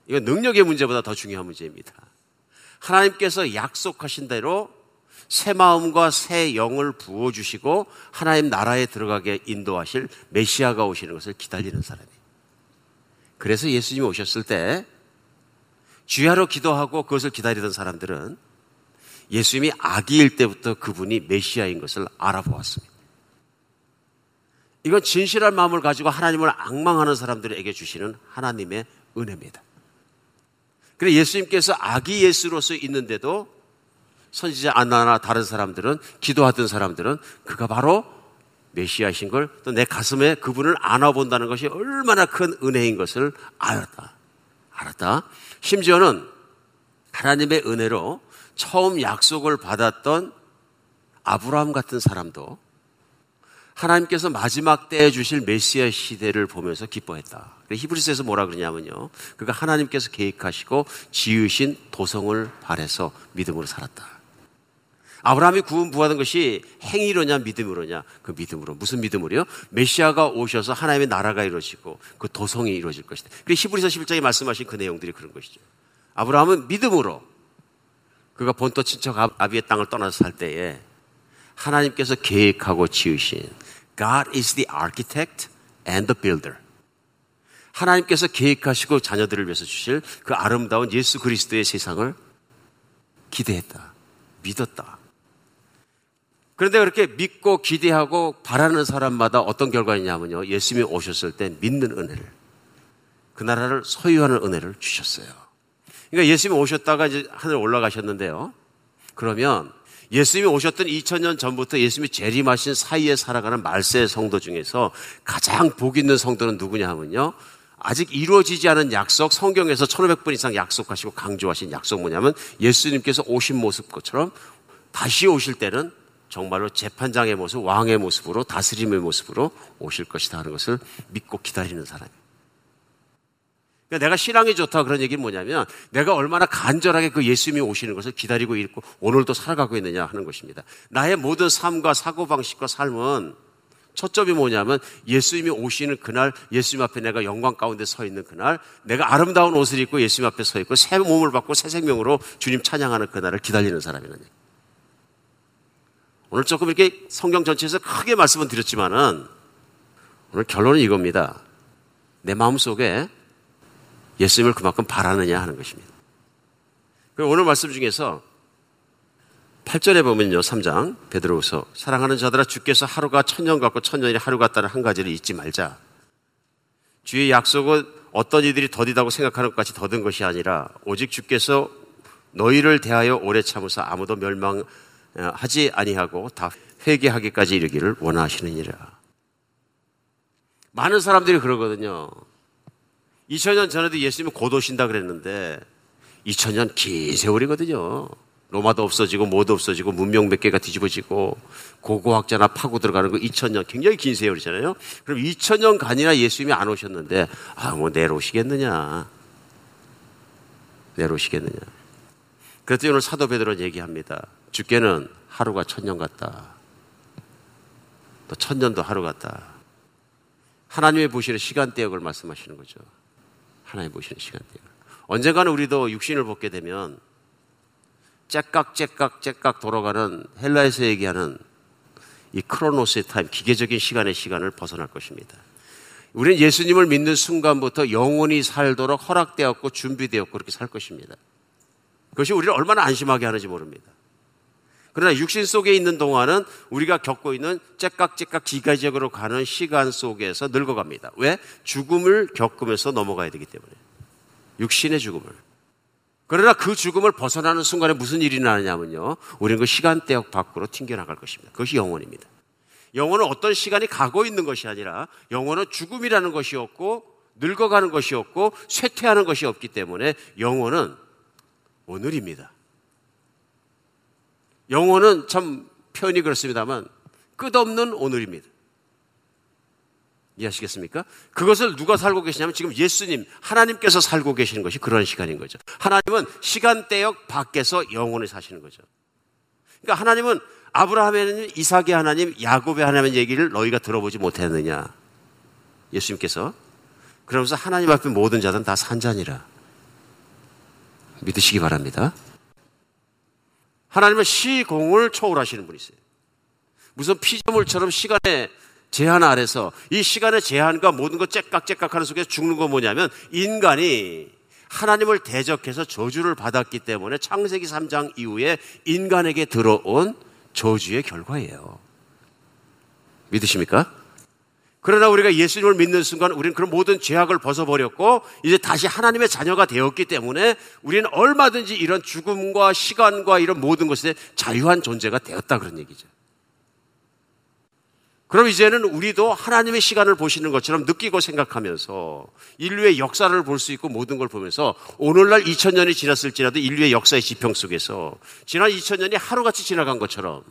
이건 능력의 문제보다 더 중요한 문제입니다. 하나님께서 약속하신 대로 새 마음과 새 영을 부어주시고 하나님 나라에 들어가게 인도하실 메시아가 오시는 것을 기다리는 사람이. 그래서 예수님이 오셨을 때 주야로 기도하고 그것을 기다리던 사람들은 예수님이 아기일 때부터 그분이 메시아인 것을 알아보았습니다. 이건 진실한 마음을 가지고 하나님을 악망하는 사람들에게 주시는 하나님의 은혜입니다. 그래 예수님께서 아기 예수로서 있는데도 선지자 안나나 다른 사람들은 기도하던 사람들은 그가 바로 메시아이신 걸 또 내 가슴에 그분을 안아본다는 것이 얼마나 큰 은혜인 것을 알았다. 알았다. 심지어는 하나님의 은혜로 처음 약속을 받았던 아브라함 같은 사람도 하나님께서 마지막 때에 주실 메시아 시대를 보면서 기뻐했다. 히브리스에서 뭐라 그러냐면요. 그가 하나님께서 계획하시고 지으신 도성을 바래서 믿음으로 살았다. 아브라함이 구원 부하던 것이 행위로냐 믿음으로냐 그 믿음으로 무슨 믿음으로요? 메시아가 오셔서 하나님의 나라가 이루어지고 그 도성이 이루어질 것이다. 그리고 히브리서 11장에 말씀하신 그 내용들이 그런 것이죠. 아브라함은 믿음으로 그가 본토 친척 아비의 땅을 떠나서 살 때에 하나님께서 계획하고 지으신 God is the architect and the builder. 하나님께서 계획하시고 자녀들을 위해서 주실 그 아름다운 예수 그리스도의 세상을 기대했다. 믿었다. 그런데 그렇게 믿고 기대하고 바라는 사람마다 어떤 결과이냐면요. 예수님이 오셨을 때 믿는 은혜를, 그 나라를 소유하는 은혜를 주셨어요. 그러니까 예수님이 오셨다가 이제 하늘 올라가셨는데요. 그러면 예수님이 오셨던 2000년 전부터 예수님이 재림하신 사이에 살아가는 말세 성도 중에서 가장 복 있는 성도는 누구냐 하면요. 아직 이루어지지 않은 약속, 성경에서 1500번 이상 약속하시고 강조하신 약속 뭐냐면 예수님께서 오신 모습 것처럼 다시 오실 때는 정말로 재판장의 모습, 왕의 모습으로 다스림의 모습으로 오실 것이다 하는 것을 믿고 기다리는 사람이에요. 그러니까 내가 신앙이 좋다 그런 얘기는 뭐냐면 내가 얼마나 간절하게 그 예수님이 오시는 것을 기다리고 있고 오늘도 살아가고 있느냐 하는 것입니다. 나의 모든 삶과 사고방식과 삶은 초점이 뭐냐면 예수님이 오시는 그날 예수님 앞에 내가 영광 가운데 서 있는 그날 내가 아름다운 옷을 입고 예수님 앞에 서 있고 새 몸을 받고 새 생명으로 주님 찬양하는 그날을 기다리는 사람이라는 얘기. 오늘 조금 이렇게 성경 전체에서 크게 말씀은 드렸지만은 오늘 결론은 이겁니다. 내 마음 속에 예수님을 그만큼 바라느냐 하는 것입니다. 오늘 말씀 중에서 8절에 보면요, 3장, 베드로우서 사랑하는 자들아 주께서 하루가 천년 같고 천년이 하루 같다는 한 가지를 잊지 말자. 주의 약속은 어떤 이들이 더디다고 생각하는 것 같이 더딘 것이 아니라 오직 주께서 너희를 대하여 오래 참으사 아무도 멸망하지 아니하고 다 회개하기까지 이르기를 원하시느니라. 많은 사람들이 그러거든요. 2000년 전에도 예수님은 곧 오신다 그랬는데 2000년 긴 세월이거든요. 로마도 없어지고 뭐도 없어지고 문명 몇 개가 뒤집어지고 고고학자나 파고 들어가는 거 2000년 굉장히 긴 세월이잖아요. 그럼 2000년간이나 예수님이 안 오셨는데 아 뭐 내일 오시겠느냐. 내일 오시겠느냐. 그랬더니 오늘 사도 베드로는 얘기합니다. 주께는 하루가 천년 같다. 또 천년도 하루 같다. 하나님의 보시는 시간대역을 말씀하시는 거죠. 하나님 보시는 시간대역. 언젠가는 우리도 육신을 벗게 되면 째깍째깍째깍 돌아가는 헬라에서 얘기하는 이 크로노스의 타임, 기계적인 시간의 시간을 벗어날 것입니다. 우리는 예수님을 믿는 순간부터 영원히 살도록 허락되었고 준비되었고 그렇게 살 것입니다. 그것이 우리를 얼마나 안심하게 하는지 모릅니다. 그러나 육신 속에 있는 동안은 우리가 겪고 있는 째깍째깍 기계적으로 가는 시간 속에서 늙어갑니다. 왜? 죽음을 겪으면서 넘어가야 되기 때문에. 육신의 죽음을. 그러나 그 죽음을 벗어나는 순간에 무슨 일이 나느냐면요. 우리는 그 시간대역 밖으로 튕겨나갈 것입니다. 그것이 영혼입니다. 영혼은 어떤 시간이 가고 있는 것이 아니라 영혼은 죽음이라는 것이 없고 늙어가는 것이 없고 쇠퇴하는 것이 없기 때문에 영혼은 오늘입니다. 영혼은 참 표현이 그렇습니다만 끝없는 오늘입니다. 이해하시겠습니까? 그것을 누가 살고 계시냐면 지금 예수님, 하나님께서 살고 계시는 것이 그런 시간인 거죠. 하나님은 시간대역 밖에서 영원히 사시는 거죠. 그러니까 하나님은 아브라함의 하나님, 이삭의 하나님, 야곱의 하나님 얘기를 너희가 들어보지 못했느냐. 예수님께서. 그러면서 하나님 앞에 모든 자들은 다 산자니라. 믿으시기 바랍니다. 하나님은 시공을 초월하시는 분이세요. 무슨 피조물처럼 시간에 제한 아래서 이 시간의 제한과 모든 것 째깍째깍 하는 속에서 죽는 건 뭐냐면 인간이 하나님을 대적해서 저주를 받았기 때문에 창세기 3장 이후에 인간에게 들어온 저주의 결과예요. 믿으십니까? 그러나 우리가 예수님을 믿는 순간 우리는 그런 모든 죄악을 벗어버렸고 이제 다시 하나님의 자녀가 되었기 때문에 우리는 얼마든지 이런 죽음과 시간과 이런 모든 것에 자유한 존재가 되었다 그런 얘기죠. 그럼 이제는 우리도 하나님의 시간을 보시는 것처럼 느끼고 생각하면서 인류의 역사를 볼 수 있고 모든 걸 보면서 오늘날 2000년이 지났을지라도 인류의 역사의 지평 속에서 지난 2000년이 하루같이 지나간 것처럼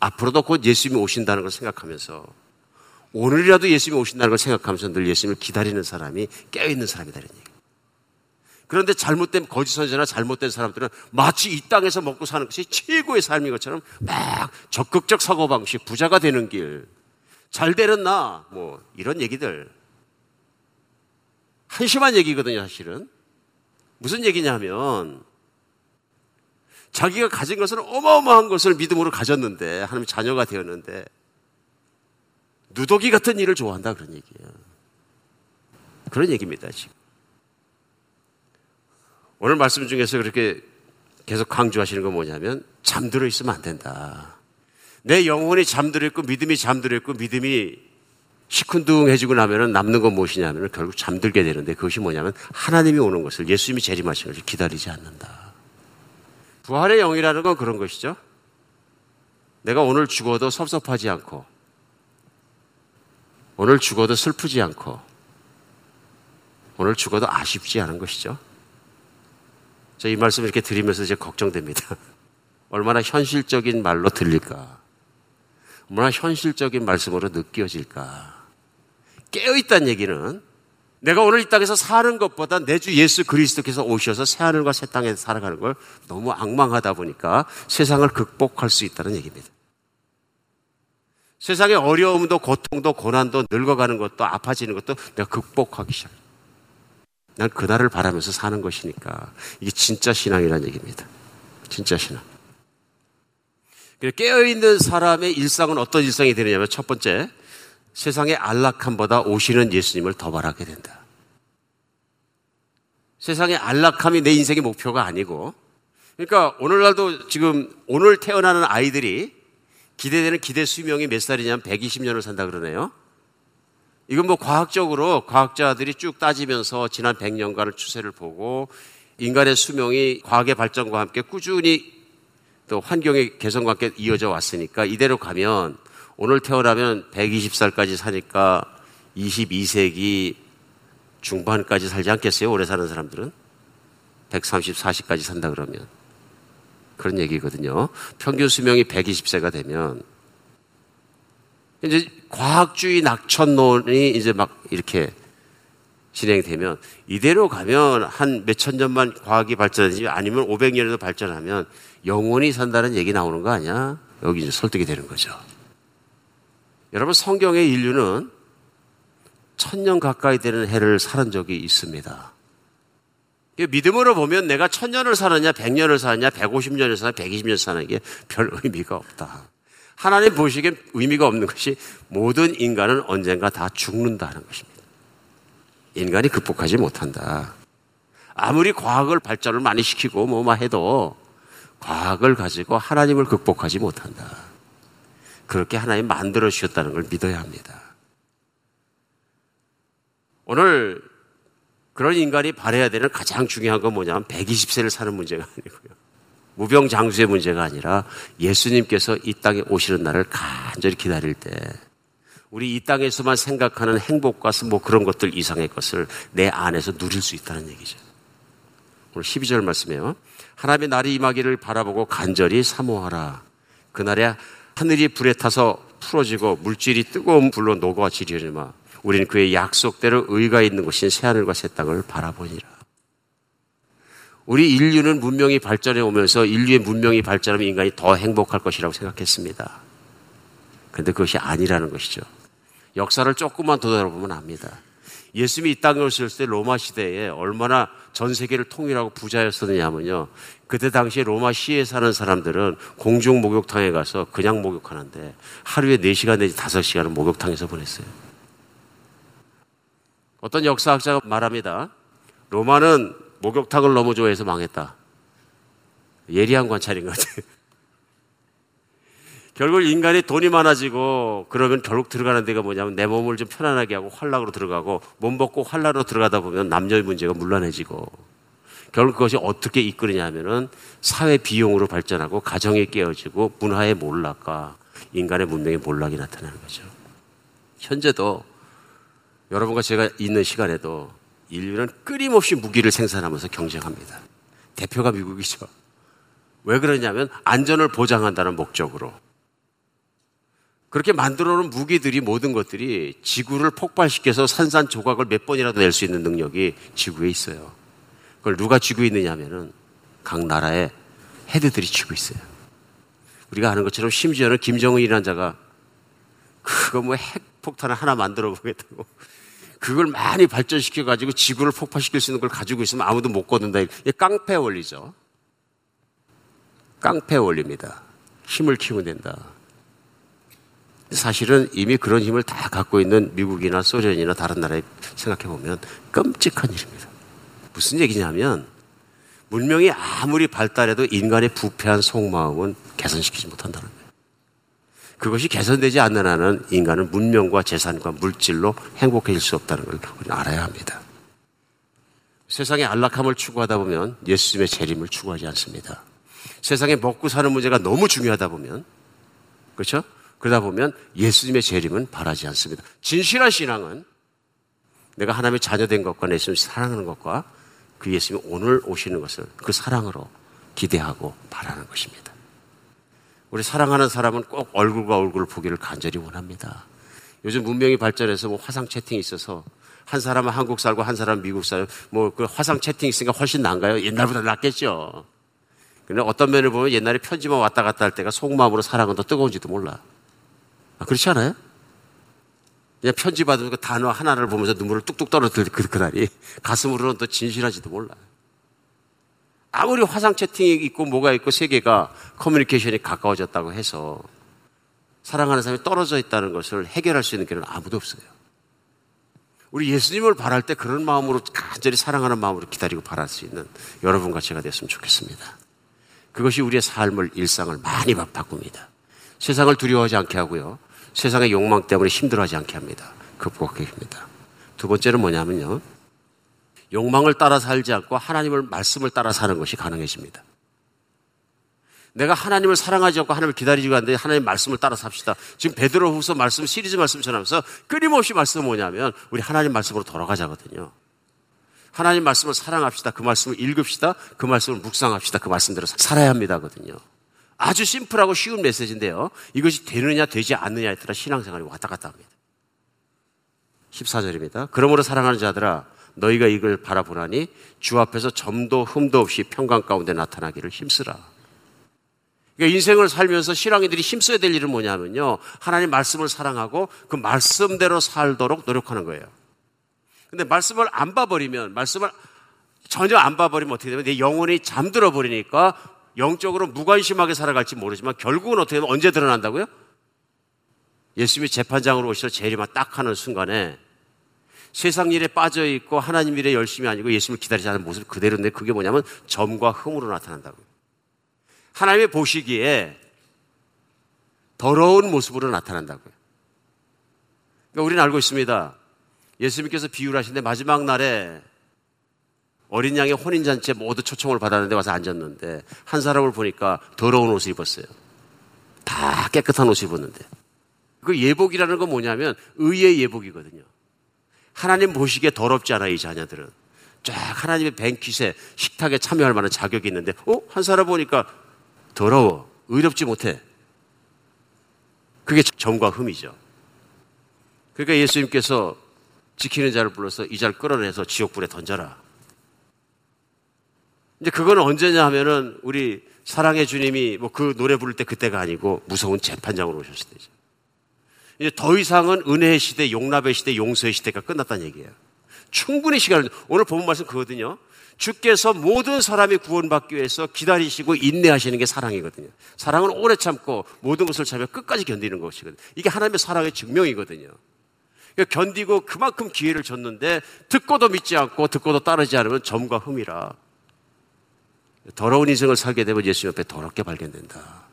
앞으로도 곧 예수님이 오신다는 걸 생각하면서 오늘이라도 예수님이 오신다는 걸 생각하면서 늘 예수님을 기다리는 사람이 깨어있는 사람이다. 그런데 잘못된 거짓 선지자나 잘못된 사람들은 마치 이 땅에서 먹고 사는 것이 최고의 삶인 것처럼 막 적극적 사고방식, 부자가 되는 길, 잘 되는 나, 뭐 이런 얘기들. 한심한 얘기거든요, 사실은. 무슨 얘기냐면 자기가 가진 것은 어마어마한 것을 믿음으로 가졌는데 하나님 자녀가 되었는데 누더기 같은 일을 좋아한다 그런 얘기예요. 그런 얘기입니다, 지금. 오늘 말씀 중에서 그렇게 계속 강조하시는 건 뭐냐면 잠들어 있으면 안 된다. 내 영혼이 잠들어 있고 믿음이 잠들어 있고 믿음이 시큰둥해지고 나면은 남는 건 무엇이냐면 결국 잠들게 되는데 그것이 뭐냐면 하나님이 오는 것을 예수님이 재림하시는 것을 기다리지 않는다. 부활의 영이라는 건 그런 것이죠. 내가 오늘 죽어도 섭섭하지 않고 오늘 죽어도 슬프지 않고 오늘 죽어도 아쉽지 않은 것이죠. 저 이 말씀 이렇게 드리면서 이제 걱정됩니다. 얼마나 현실적인 말로 들릴까? 얼마나 현실적인 말씀으로 느껴질까? 깨어있다는 얘기는 내가 오늘 이 땅에서 사는 것보다 내 주 예수 그리스도께서 오셔서 새하늘과 새 땅에 살아가는 걸 너무 악망하다 보니까 세상을 극복할 수 있다는 얘기입니다. 세상의 어려움도 고통도 고난도 늙어가는 것도 아파지는 것도 내가 극복하기 시작. 난 그날을 바라면서 사는 것이니까 이게 진짜 신앙이라는 얘기입니다. 진짜 신앙. 깨어있는 사람의 일상은 어떤 일상이 되느냐면 첫 번째, 세상의 안락함보다 오시는 예수님을 더 바라게 된다. 세상의 안락함이 내 인생의 목표가 아니고, 그러니까 오늘날도 지금 오늘 태어나는 아이들이 기대되는 기대 수명이 몇 살이냐면 120년을 산다 그러네요. 이건 뭐 과학적으로 과학자들이 쭉 따지면서 지난 100년간의 추세를 보고 인간의 수명이 과학의 발전과 함께 꾸준히 또 환경의 개선과 함께 이어져 왔으니까 이대로 가면 오늘 태어나면 120살까지 사니까 22세기 중반까지 살지 않겠어요? 오래 사는 사람들은? 130, 40까지 산다 그러면. 그런 얘기거든요. 평균 수명이 120세가 되면 이제 과학주의 낙천론이 이제 막 이렇게 진행되면 이대로 가면 한 몇천 년만 과학이 발전하지 아니면 500년에도 발전하면 영원히 산다는 얘기 나오는 거 아니야? 여기 이제 설득이 되는 거죠. 여러분 성경의 인류는 천년 가까이 되는 해를 살은 적이 있습니다. 믿음으로 보면 내가 천년을 사느냐, 백년을 사느냐, 백오십 년을 사느냐, 백이십년 사는 게 별 의미가 없다. 하나님 보시기엔 의미가 없는 것이 모든 인간은 언젠가 다 죽는다는 것입니다. 인간이 극복하지 못한다. 아무리 과학을 발전을 많이 시키고 뭐만 해도 과학을 가지고 하나님을 극복하지 못한다. 그렇게 하나님 만들어 주셨다는 걸 믿어야 합니다. 오늘 그런 인간이 바래야 되는 가장 중요한 건 뭐냐면 120세를 사는 문제가 아니고요. 무병장수의 문제가 아니라 예수님께서 이 땅에 오시는 날을 간절히 기다릴 때 우리 이 땅에서만 생각하는 행복과 뭐 그런 것들 이상의 것을 내 안에서 누릴 수 있다는 얘기죠. 오늘 12절 말씀이에요. 하나님의 날이 임하기를 바라보고 간절히 사모하라. 그날에 하늘이 불에 타서 풀어지고 물질이 뜨거운 불로 녹아 지리니마. 우리는 그의 약속대로 의가 있는 곳인 새하늘과 새 땅을 바라보니라. 우리 인류는 문명이 발전해 오면서 인류의 문명이 발전하면 인간이 더 행복할 것이라고 생각했습니다. 그런데 그것이 아니라는 것이죠. 역사를 조금만 더 돌아보면 압니다. 예수님이 이 땅에 오셨을 때 로마 시대에 얼마나 전 세계를 통일하고 부자였었느냐면요. 그때 당시에 로마 시에 사는 사람들은 공중 목욕탕에 가서 그냥 목욕하는데 하루에 4시간 내지 5시간을 목욕탕에서 보냈어요. 어떤 역사학자가 말합니다. 로마는 목욕탕을 너무 좋아해서 망했다. 예리한 관찰인 것 같아요. 결국 인간이 돈이 많아지고 그러면 결국 들어가는 데가 뭐냐면 내 몸을 좀 편안하게 하고 환락으로 들어가고 몸 벗고 환락으로 들어가다 보면 남녀의 문제가 물란해지고 결국 그것이 어떻게 이끌느냐면은 사회 비용으로 발전하고 가정이 깨어지고 문화의 몰락과 인간의 문명의 몰락이 나타나는 거죠. 현재도 여러분과 제가 있는 시간에도 인류는 끊임없이 무기를 생산하면서 경쟁합니다. 대표가 미국이죠. 왜 그러냐면 안전을 보장한다는 목적으로. 그렇게 만들어 놓은 무기들이 모든 것들이 지구를 폭발시켜서 산산조각을 몇 번이라도 낼 수 있는 능력이 지구에 있어요. 그걸 누가 쥐고 있느냐 하면은 각 나라의 헤드들이 쥐고 있어요. 우리가 아는 것처럼 심지어는 김정은이라는 자가 그거 뭐 핵폭탄을 하나 만들어 보겠다고 그걸 많이 발전시켜 가지고 지구를 폭파시킬 수 있는 걸 가지고 있으면 아무도 못 거둔다. 이게 깡패 원리죠. 깡패 원리입니다. 힘을 키우면 된다. 사실은 이미 그런 힘을 다 갖고 있는 미국이나 소련이나 다른 나라에 생각해 보면 끔찍한 일입니다. 무슨 얘기냐면 문명이 아무리 발달해도 인간의 부패한 속마음은 개선시키지 못한다는 거예요. 그것이 개선되지 않는 한은 인간은 문명과 재산과 물질로 행복해질 수 없다는 걸 우리는 알아야 합니다. 세상의 안락함을 추구하다 보면 예수님의 재림을 추구하지 않습니다. 세상에 먹고 사는 문제가 너무 중요하다 보면 그렇죠? 그러다 보면 예수님의 재림은 바라지 않습니다. 진실한 신앙은 내가 하나님의 자녀된 것과 내 예수님을 사랑하는 것과 그 예수님이 오늘 오시는 것을 그 사랑으로 기대하고 바라는 것입니다. 우리 사랑하는 사람은 꼭 얼굴과 얼굴을 보기를 간절히 원합니다. 요즘 문명이 발전해서 뭐 화상 채팅이 있어서 한 사람은 한국 살고 한 사람은 미국 살고 뭐 그 화상 채팅 있으니까 훨씬 나은가요? 옛날보다 낫겠죠. 근데 어떤 면을 보면 옛날에 편지만 왔다 갔다 할 때가 속마음으로 사랑은 더 뜨거운지도 몰라. 아, 그렇지 않아요? 그냥 편지 받으면 그 단어 하나를 보면서 눈물을 뚝뚝 떨어뜨릴 그, 그날이 가슴으로는 더 진실한지도 몰라. 아무리 화상 채팅이 있고 뭐가 있고 세계가 커뮤니케이션이 가까워졌다고 해서 사랑하는 사람이 떨어져 있다는 것을 해결할 수 있는 길은 아무도 없어요. 우리 예수님을 바랄 때 그런 마음으로 간절히 사랑하는 마음으로 기다리고 바랄 수 있는 여러분과 제가 됐으면 좋겠습니다. 그것이 우리의 삶을, 일상을 많이 바꿉니다. 세상을 두려워하지 않게 하고요. 세상의 욕망 때문에 힘들어하지 않게 합니다. 극복합니다. 두 번째는 뭐냐면요. 욕망을 따라 살지 않고 하나님을 말씀을 따라 사는 것이 가능해집니다. 내가 하나님을 사랑하지 않고 하나님을 기다리지가 않는데 하나님 말씀을 따라 삽시다. 지금 베드로후서 말씀 시리즈 말씀 전하면서 끊임없이 말씀은 뭐냐면 우리 하나님 말씀으로 돌아가자거든요. 하나님 말씀을 사랑합시다. 그 말씀을 읽읍시다. 그 말씀을 묵상합시다. 그 말씀대로 살아야 합니다거든요. 아주 심플하고 쉬운 메시지인데요. 이것이 되느냐 되지 않느냐에 따라 신앙생활이 왔다 갔다 합니다. 14절입니다. 그러므로 사랑하는 자들아 너희가 이걸 바라보라니 주 앞에서 점도 흠도 없이 평강 가운데 나타나기를 힘쓰라. 그러니까 인생을 살면서 신앙인들이 힘써야 될 일은 뭐냐면요. 하나님 말씀을 사랑하고 그 말씀대로 살도록 노력하는 거예요. 근데 말씀을 안 봐버리면, 말씀을 전혀 안 봐버리면 어떻게 되면 내 영혼이 잠들어 버리니까 영적으로 무관심하게 살아갈지 모르지만 결국은 어떻게 되면 언제 드러난다고요? 예수님이 재판장으로 오셔서 재림만 딱 하는 순간에 세상 일에 빠져 있고 하나님 일에 열심히 아니고 예수님을 기다리지 않는 모습 그대로인데 그게 뭐냐면 점과 흠으로 나타난다고요. 하나님의 보시기에 더러운 모습으로 나타난다고요. 그러니까 우리는 알고 있습니다. 예수님께서 비유를 하시는데 마지막 날에 어린 양의 혼인잔치에 모두 초청을 받았는데 와서 앉았는데 한 사람을 보니까 더러운 옷을 입었어요. 다 깨끗한 옷을 입었는데. 그 예복이라는 건 뭐냐면 의의 예복이거든요. 하나님 보시기에 더럽지 않아, 이 자녀들은. 쫙 하나님의 뱅퀴에 식탁에 참여할 만한 자격이 있는데, 어? 한 사람 보니까 더러워. 의롭지 못해. 그게 점과 흠이죠. 그러니까 예수님께서 지키는 자를 불러서 이 자를 끌어내서 지옥불에 던져라. 이제 그거는 언제냐 하면은 우리 사랑의 주님이 뭐 그 노래 부를 때 그때가 아니고 무서운 재판장으로 오셨을 때죠. 이제 더 이상은 은혜의 시대, 용납의 시대, 용서의 시대가 끝났다는 얘기예요. 충분히 시간을 오늘 본문 말씀 그거든요. 주께서 모든 사람이 구원받기 위해서 기다리시고 인내하시는 게 사랑이거든요. 사랑은 오래 참고 모든 것을 참여 끝까지 견디는 것이거든요. 이게 하나님의 사랑의 증명이거든요. 그러니까 견디고 그만큼 기회를 줬는데 듣고도 믿지 않고 듣고도 따르지 않으면 점과 흠이라. 더러운 인생을 살게 되면 예수 옆에 더럽게 발견된다.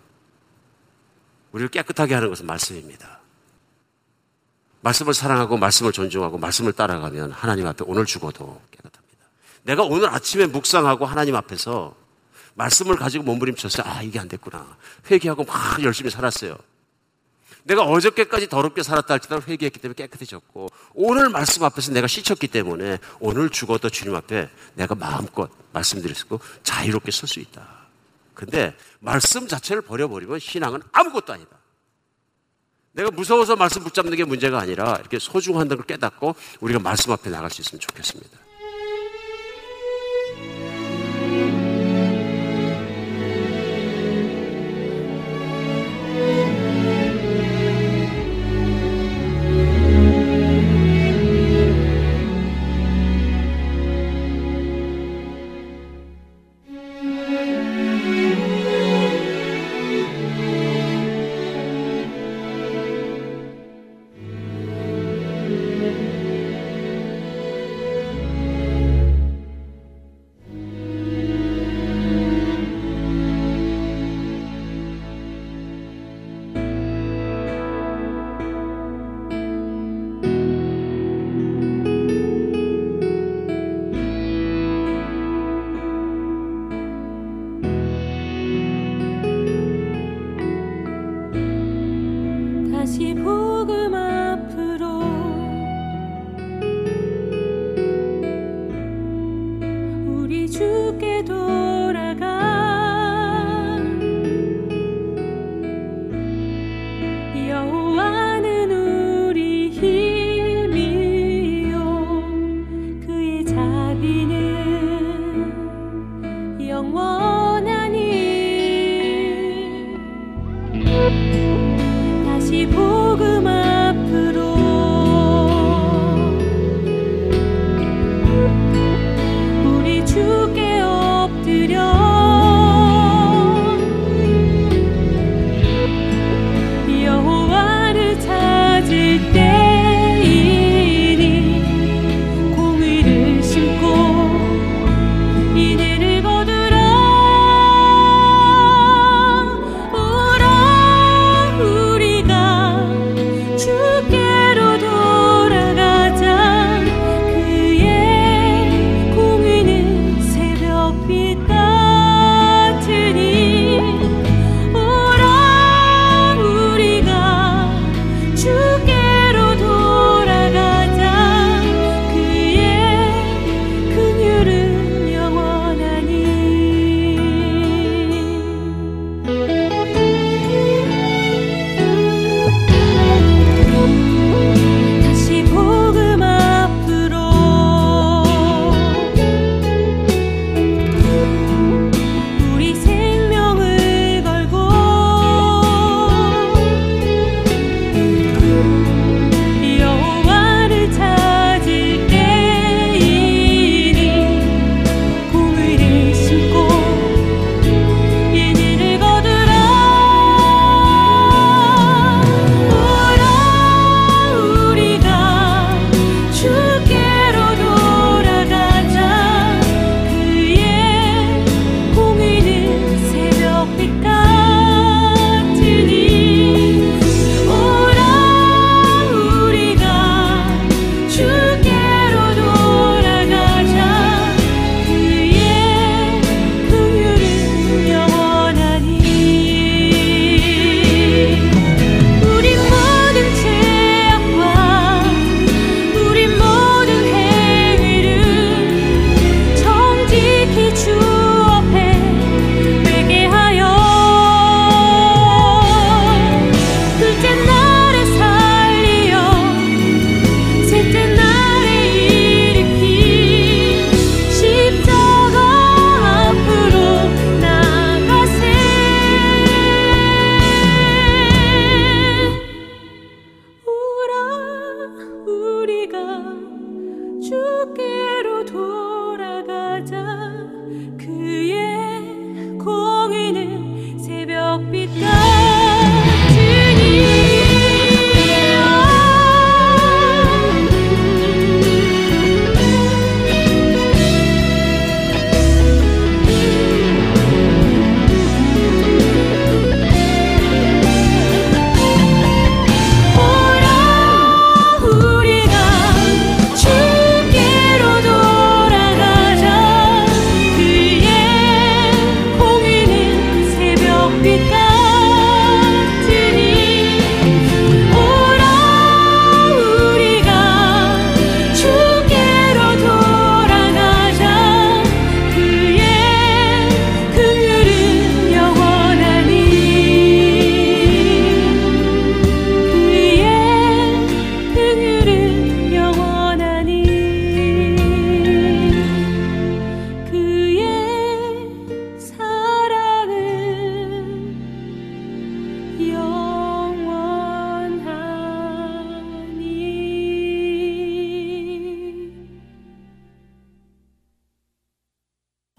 우리를 깨끗하게 하는 것은 말씀입니다. 말씀을 사랑하고 말씀을 존중하고 말씀을 따라가면 하나님 앞에 오늘 죽어도 깨끗합니다. 내가 오늘 아침에 묵상하고 하나님 앞에서 말씀을 가지고 몸부림쳤어요. 아, 이게 안 됐구나. 회개하고 막 열심히 살았어요. 내가 어저께까지 더럽게 살았다 할지라도 회개했기 때문에 깨끗해졌고 오늘 말씀 앞에서 내가 씻혔기 때문에 오늘 죽어도 주님 앞에 내가 마음껏 말씀드릴 수 있고 자유롭게 설 수 있다. 근데 말씀 자체를 버려버리면 신앙은 아무것도 아니다. 내가 무서워서 말씀 붙잡는 게 문제가 아니라 이렇게 소중한 걸 깨닫고 우리가 말씀 앞에 나갈 수 있으면 좋겠습니다.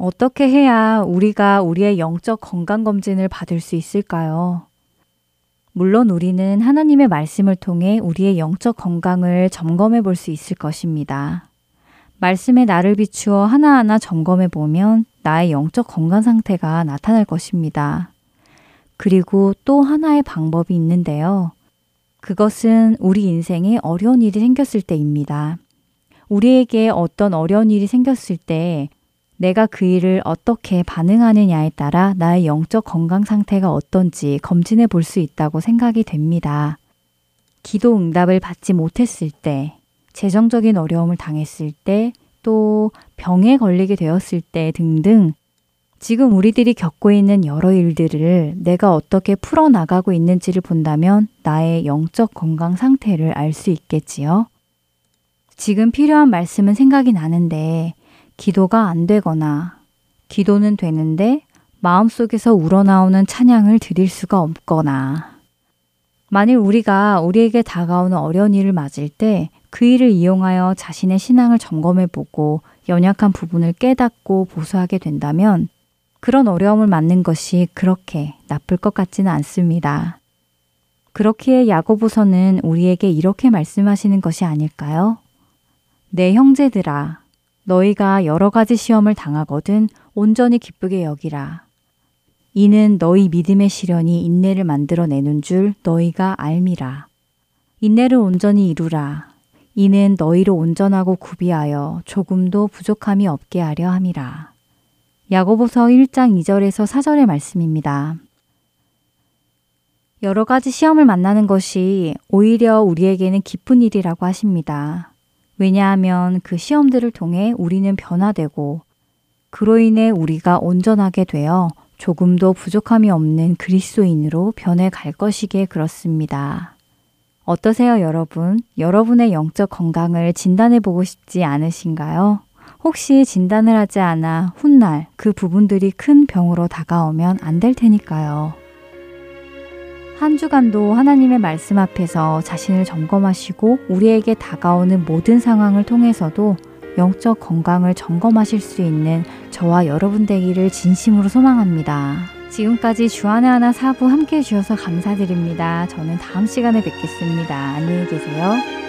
어떻게 해야 우리가 우리의 영적 건강 검진을 받을 수 있을까요? 물론 우리는 하나님의 말씀을 통해 우리의 영적 건강을 점검해 볼 수 있을 것입니다. 말씀에 나를 비추어 하나하나 점검해 보면 나의 영적 건강 상태가 나타날 것입니다. 그리고 또 하나의 방법이 있는데요. 그것은 우리 인생에 어려운 일이 생겼을 때입니다. 우리에게 어떤 어려운 일이 생겼을 때 내가 그 일을 어떻게 반응하느냐에 따라 나의 영적 건강 상태가 어떤지 검진해 볼 수 있다고 생각이 됩니다. 기도 응답을 받지 못했을 때, 재정적인 어려움을 당했을 때, 또 병에 걸리게 되었을 때 등등 지금 우리들이 겪고 있는 여러 일들을 내가 어떻게 풀어나가고 있는지를 본다면 나의 영적 건강 상태를 알 수 있겠지요. 지금 필요한 말씀은 생각이 나는데 기도가 안 되거나 기도는 되는데 마음속에서 우러나오는 찬양을 드릴 수가 없거나 만일 우리가 우리에게 다가오는 어려운 일을 맞을 때 그 일을 이용하여 자신의 신앙을 점검해 보고 연약한 부분을 깨닫고 보수하게 된다면 그런 어려움을 맞는 것이 그렇게 나쁠 것 같지는 않습니다. 그렇기에 야고보서는 우리에게 이렇게 말씀하시는 것이 아닐까요? 내 형제들아, 너희가 여러 가지 시험을 당하거든 온전히 기쁘게 여기라. 이는 너희 믿음의 시련이 인내를 만들어내는 줄 너희가 알미라. 인내를 온전히 이루라. 이는 너희를 온전하고 구비하여 조금도 부족함이 없게 하려 함이라. 야고보서 1장 2절에서 4절의 말씀입니다. 여러 가지 시험을 만나는 것이 오히려 우리에게는 기쁜 일이라고 하십니다. 왜냐하면 그 시험들을 통해 우리는 변화되고 그로 인해 우리가 온전하게 되어 조금도 부족함이 없는 그리스도인으로 변해 갈 것이기에 그렇습니다. 어떠세요, 여러분? 여러분의 영적 건강을 진단해 보고 싶지 않으신가요? 혹시 진단을 하지 않아 훗날 그 부분들이 큰 병으로 다가오면 안 될 테니까요. 한 주간도 하나님의 말씀 앞에서 자신을 점검하시고 우리에게 다가오는 모든 상황을 통해서도 영적 건강을 점검하실 수 있는 저와 여러분 되기를 진심으로 소망합니다. 지금까지 주안의 하나 사부 함께 해주셔서 감사드립니다. 저는 다음 시간에 뵙겠습니다. 안녕히 계세요.